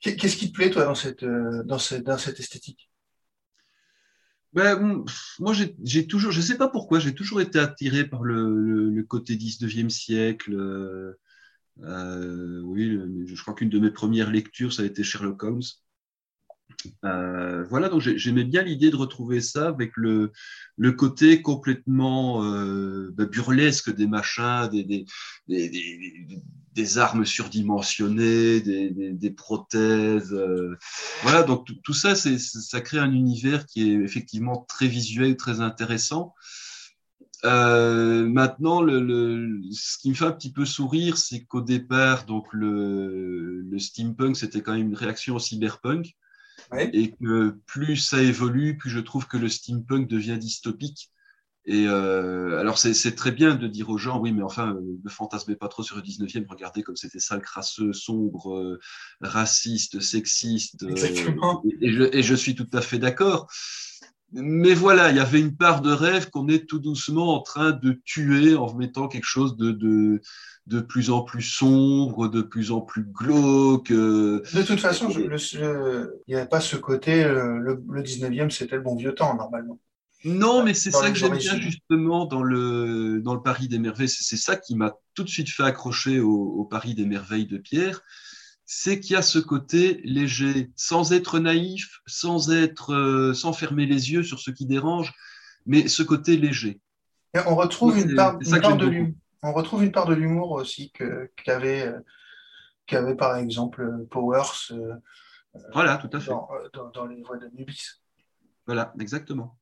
qu'est- qu'est-ce qui te plaît, toi, dans cette, euh, dans cette, esthétique? Ben, moi, j'ai toujours, je sais pas pourquoi, j'ai toujours été attiré par le, côté 19e siècle. oui, je crois qu'une de mes premières lectures, ça a été Sherlock Holmes. Euh, voilà, donc j'ai- j'aimais bien l'idée de retrouver ça avec le, côté complètement euh, ben, burlesque des machins, des, armes surdimensionnées, des, prothèses. euh, voilà, donc tout, ça, ça crée un univers qui est effectivement très visuel, très intéressant. Maintenant, le, ce qui me fait un petit peu sourire, c'est qu'au départ, donc le, le steampunk, c'était quand même une réaction au cyberpunk, Ouais. et que plus ça évolue, plus je trouve que le steampunk devient dystopique. Et euh, alors c'est très bien de dire aux gens, oui, mais enfin, euh, ne fantasmez pas trop sur le 19e, regardez comme c'était sale, crasseux, sombre, euh, raciste, sexiste. euh, Exactement. et, et je, et je suis tout à fait d'accord. Mais voilà, il y avait une part de rêve qu'on est tout doucement en train de tuer en mettant quelque chose de, de, de plus en plus sombre, de plus en plus glauque. euh, De toute façon, il n'y avait pas ce côté, euh, le, le 19e, c'était le bon vieux temps, normalement. Non, mais c'est ça que j'aime bien justement dans le, dans le Paris des Merveilles. C'est c'est ça qui m'a tout de suite fait accrocher au, au Paris des Merveilles de Pierre. C'est qu'il y a ce côté léger, sans être naïf, sans être, euh, sans fermer les yeux sur ce qui dérange, mais ce côté léger. Et on retrouve une part, une de l'humour. On retrouve une part de l'humour aussi que qu'avait euh, qu'avait par exemple euh, Powers euh, Voilà, tout à fait. dans, dans, dans les voies de Nubis. Voilà, exactement.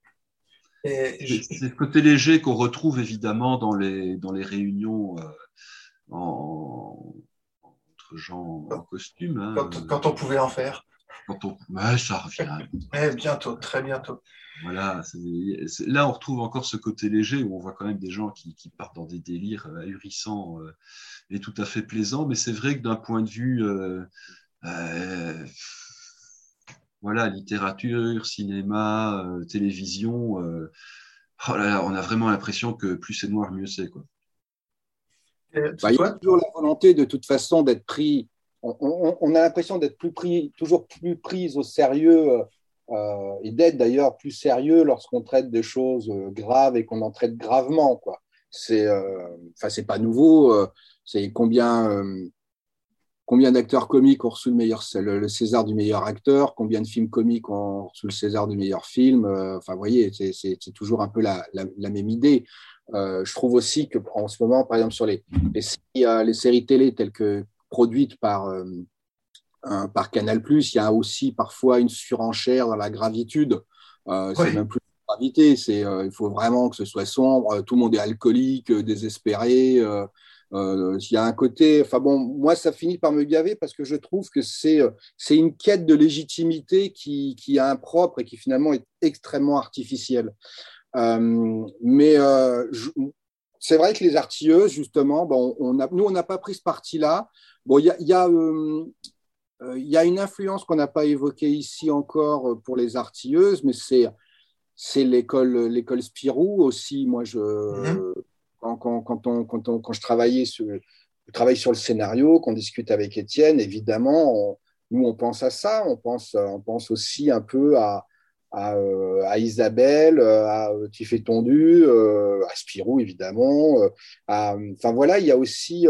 Et C'est je- c'est ce côté léger qu'on retrouve évidemment dans les, dans les réunions en, gens en costume. hein. quand, quand on pouvait en faire. Quand on... Ouais, ça revient. <laughs> Eh, bientôt, très bientôt. Voilà, là on retrouve encore ce côté léger où on voit quand même des gens qui, qui partent dans des délires euh, ahurissants euh, et tout à fait plaisants, mais c'est vrai que d'un point de vue euh, euh, voilà, littérature, cinéma, euh, télévision, oh là là, on a vraiment l'impression que plus c'est noir, mieux c'est. Quoi. Euh, Bah, il y a toujours la volonté de toute façon d'être pris. On, on- on a l'impression d'être plus pris, toujours plus pris au sérieux euh, et d'être d'ailleurs plus sérieux lorsqu'on traite des choses euh, graves et qu'on en traite gravement. Quoi. C'est, euh, enfin, c'est pas nouveau. euh, c'est combien, euh, combien d'acteurs comiques ont reçu le meilleur, le, le César du meilleur acteur, combien de films comiques ont reçu le César du meilleur film? euh, Enfin, vous voyez, c'est, c'est, c'est toujours un peu la, la, la même idée. Euh, je trouve aussi que en ce moment, par exemple, sur les, les, séries, euh, les séries télé telles que produites par, euh, un- par Canal+, il y a aussi parfois une surenchère dans la gravitude. Euh, c'est Oui. même plus la gravité, c'est il faut vraiment que ce soit sombre. Tout le monde est alcoolique, désespéré. Euh, il y a un côté, enfin bon, moi ça finit par me gaver parce que je trouve que c'est euh, c'est une quête de légitimité qui, qui est impropre et qui finalement est extrêmement artificielle. Euh, mais c'est vrai que les artilleuses, justement, bon, on a, nous, on n'a pas pris ce parti-là. Bon, il y a, y, y a une influence qu'on n'a pas évoquée ici encore pour les artilleuses, mais c'est c'est l'école l'école Spirou aussi. Moi, je, Mhm. Quand, on, quand, on- quand je travaillais sur, travaille sur le scénario, qu'on discute avec Étienne, évidemment, on- nous, on pense à ça. On pense, on pense aussi un peu à, à, euh, à Isabelle, euh, à euh, Tiffé Tondu, à Spirou, évidemment. Enfin, voilà, il y a aussi,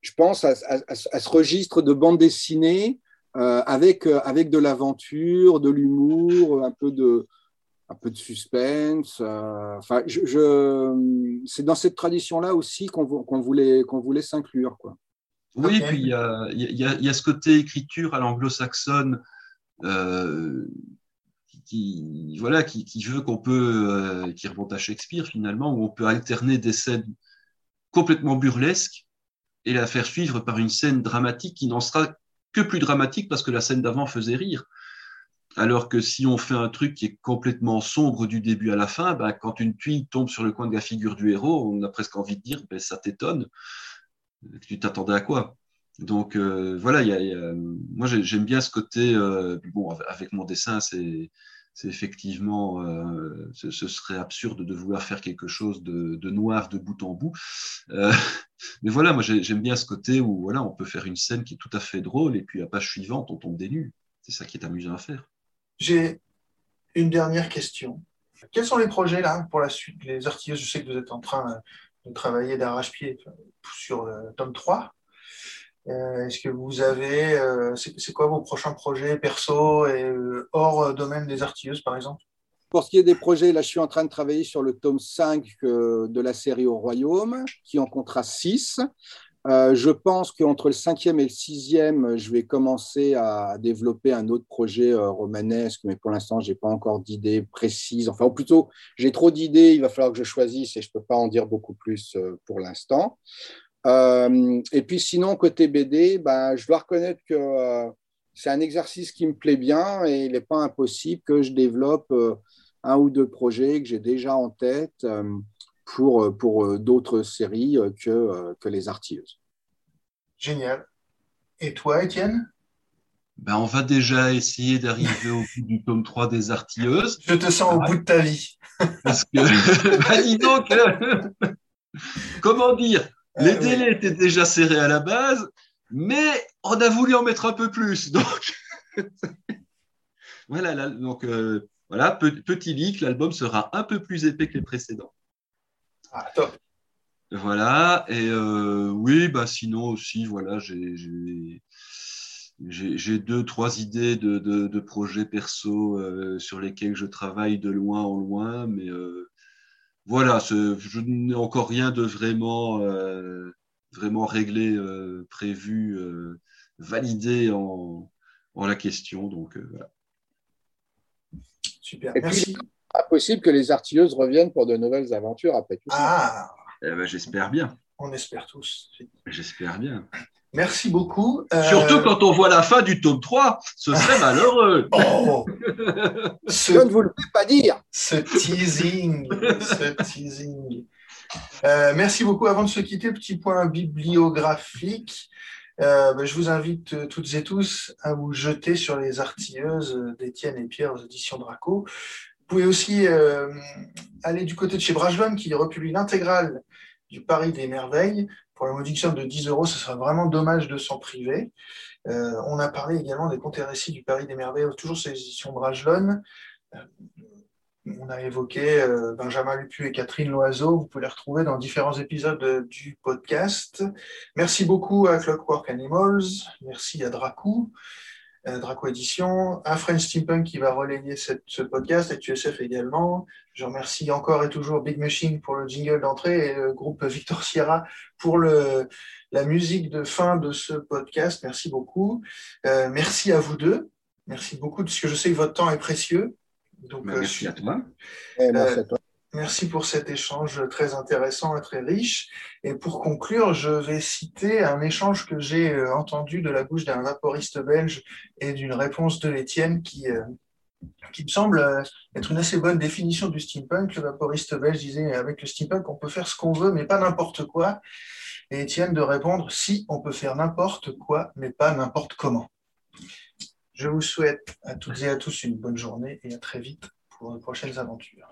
je pense, à, à- ce registre de bande dessinée avec, avec de l'aventure, de l'humour, un peu de, un peu de suspense. euh, Enfin, je, je- c'est dans cette tradition-là aussi qu'on vou- qu'on voulait, qu'on voulait s'inclure. Quoi. Oui, puis il y a, il y a- y ce côté écriture à l'anglo-saxonne euh, qui, qui- voilà, qui, qui veut qu'on peut, euh, qui remonte à Shakespeare finalement, où on peut alterner des scènes complètement burlesques et la faire suivre par une scène dramatique qui n'en sera que plus dramatique parce que la scène d'avant faisait rire. Alors que si on fait un truc qui est complètement sombre du début à la fin, ben, quand une tuile tombe sur le coin de la figure du héros, on a presque envie de dire, ben, ça t'étonne. Tu t'attendais à quoi? Donc euh, voilà, moi j'ai- j'aime bien ce côté. euh, bon, avec- mon dessin, c'est effectivement, euh, ce, serait absurde de vouloir faire quelque chose de, noir de bout en bout. <laughs> Mais voilà, moi j'ai- j'aime bien ce côté où voilà, on peut faire une scène qui est tout à fait drôle et puis la page suivante, on tombe des nues. C'est ça qui est amusant à faire. J'ai une dernière question. Quels sont les projets là pour la suite? Les artilleuses, je sais que vous êtes en train euh, de travailler d'arrache-pied euh, sur le tome 3. Euh, Est-ce que vous avez, euh, c'est quoi vos prochains projets perso et euh, hors euh, domaine des artilleuses par exemple? Pour ce qui est des projets, là, je suis en train de travailler sur le tome 5 euh, de la série Au Royaume, qui en comptera 6. Euh, je pense qu'entre le cinquième et le sixième, je vais commencer à développer un autre projet euh, romanesque, mais pour l'instant, je n'ai pas encore d'idées précises. Enfin, ou plutôt, j'ai trop d'idées, il va falloir que je choisisse et je ne peux pas en dire beaucoup plus euh, pour l'instant. Et puis sinon, côté BD, ben, je dois reconnaître que c'est un exercice qui me plaît bien et il n'est pas impossible que je développe un ou deux projets que j'ai déjà en tête pour, pour euh, d'autres séries euh, que, euh, que les artilleuses. Génial. Et toi, Étienne? Ben, on va déjà essayer d'arriver au bout du tome 3 des artilleuses. Je te sens au Ah. bout de ta vie. Parce que, <laughs> ben, dis donc, euh, comment dire, les Euh, oui. délais étaient déjà serrés à la base, mais on a voulu en mettre un peu plus. Donc, <laughs> voilà, là, donc, euh, voilà, pe- petit leak, l'album sera un peu plus épais que les précédents. Ah, top. Voilà, et euh, oui, bah sinon aussi, voilà, j'ai j'ai- j'ai j'ai deux, trois idées de, de, de projets perso euh, sur lesquels je travaille de loin en loin, mais euh, voilà, ce- je n'ai encore rien de vraiment, euh, vraiment réglé, euh, prévu, euh, validé en, en la question, donc euh, voilà. Super. Et puis, Merci. Impossible que les artilleuses reviennent pour de nouvelles aventures après tout ça. Ah, Eh ben, j'espère bien, on espère tous. j'espère bien. Merci beaucoup. Euh, Surtout quand on voit la fin du tome 3, ce serait <laughs> malheureux. Oh ce, Je ne vous le fais pas dire. ce teasing, ce teasing. Euh, merci beaucoup. Avant de se quitter, petit point bibliographique. Euh, ben, je vous invite toutes et tous à vous jeter sur les artilleuses d'Étienne et Pierre aux éditions Draco. Pouvez aussi euh, aller du côté de chez Brajlon qui republie l'intégrale du Paris des Merveilles. Pour la modique somme de 10 euros, ce serait vraiment dommage de s'en priver. Euh, on a parlé également des contes et récits du Paris des Merveilles, toujours les éditions Brajlon. Euh, on a évoqué Benjamin Lupu et Catherine Loiseau. Vous pouvez les retrouver dans différents épisodes du podcast. Merci beaucoup à Clockwork Animals. Merci à Dracou, Draco Édition, à French Steampunk qui va relayer cette- ce podcast et TUSF également. Je remercie encore et toujours Big Machine pour le jingle d'entrée et le groupe Victor Sierra pour le, la musique de fin de ce podcast. Merci beaucoup. Euh, merci à vous deux. Merci beaucoup parce que je sais que votre temps est précieux. Donc, Ben, euh, merci à toi. Eh, merci à toi. Merci pour cet échange très intéressant et très riche. Et pour conclure, je vais citer un échange que j'ai euh, entendu de la bouche d'un vaporiste belge et d'une réponse de Étienne qui, euh, qui me semble euh, être une assez bonne définition du steampunk. Le vaporiste belge disait avec le steampunk, on peut faire ce qu'on veut, mais pas n'importe quoi. Et Étienne de répondre si on peut faire n'importe quoi, mais pas n'importe comment. Je vous souhaite à toutes et à tous une bonne journée et à très vite pour de prochaines aventures.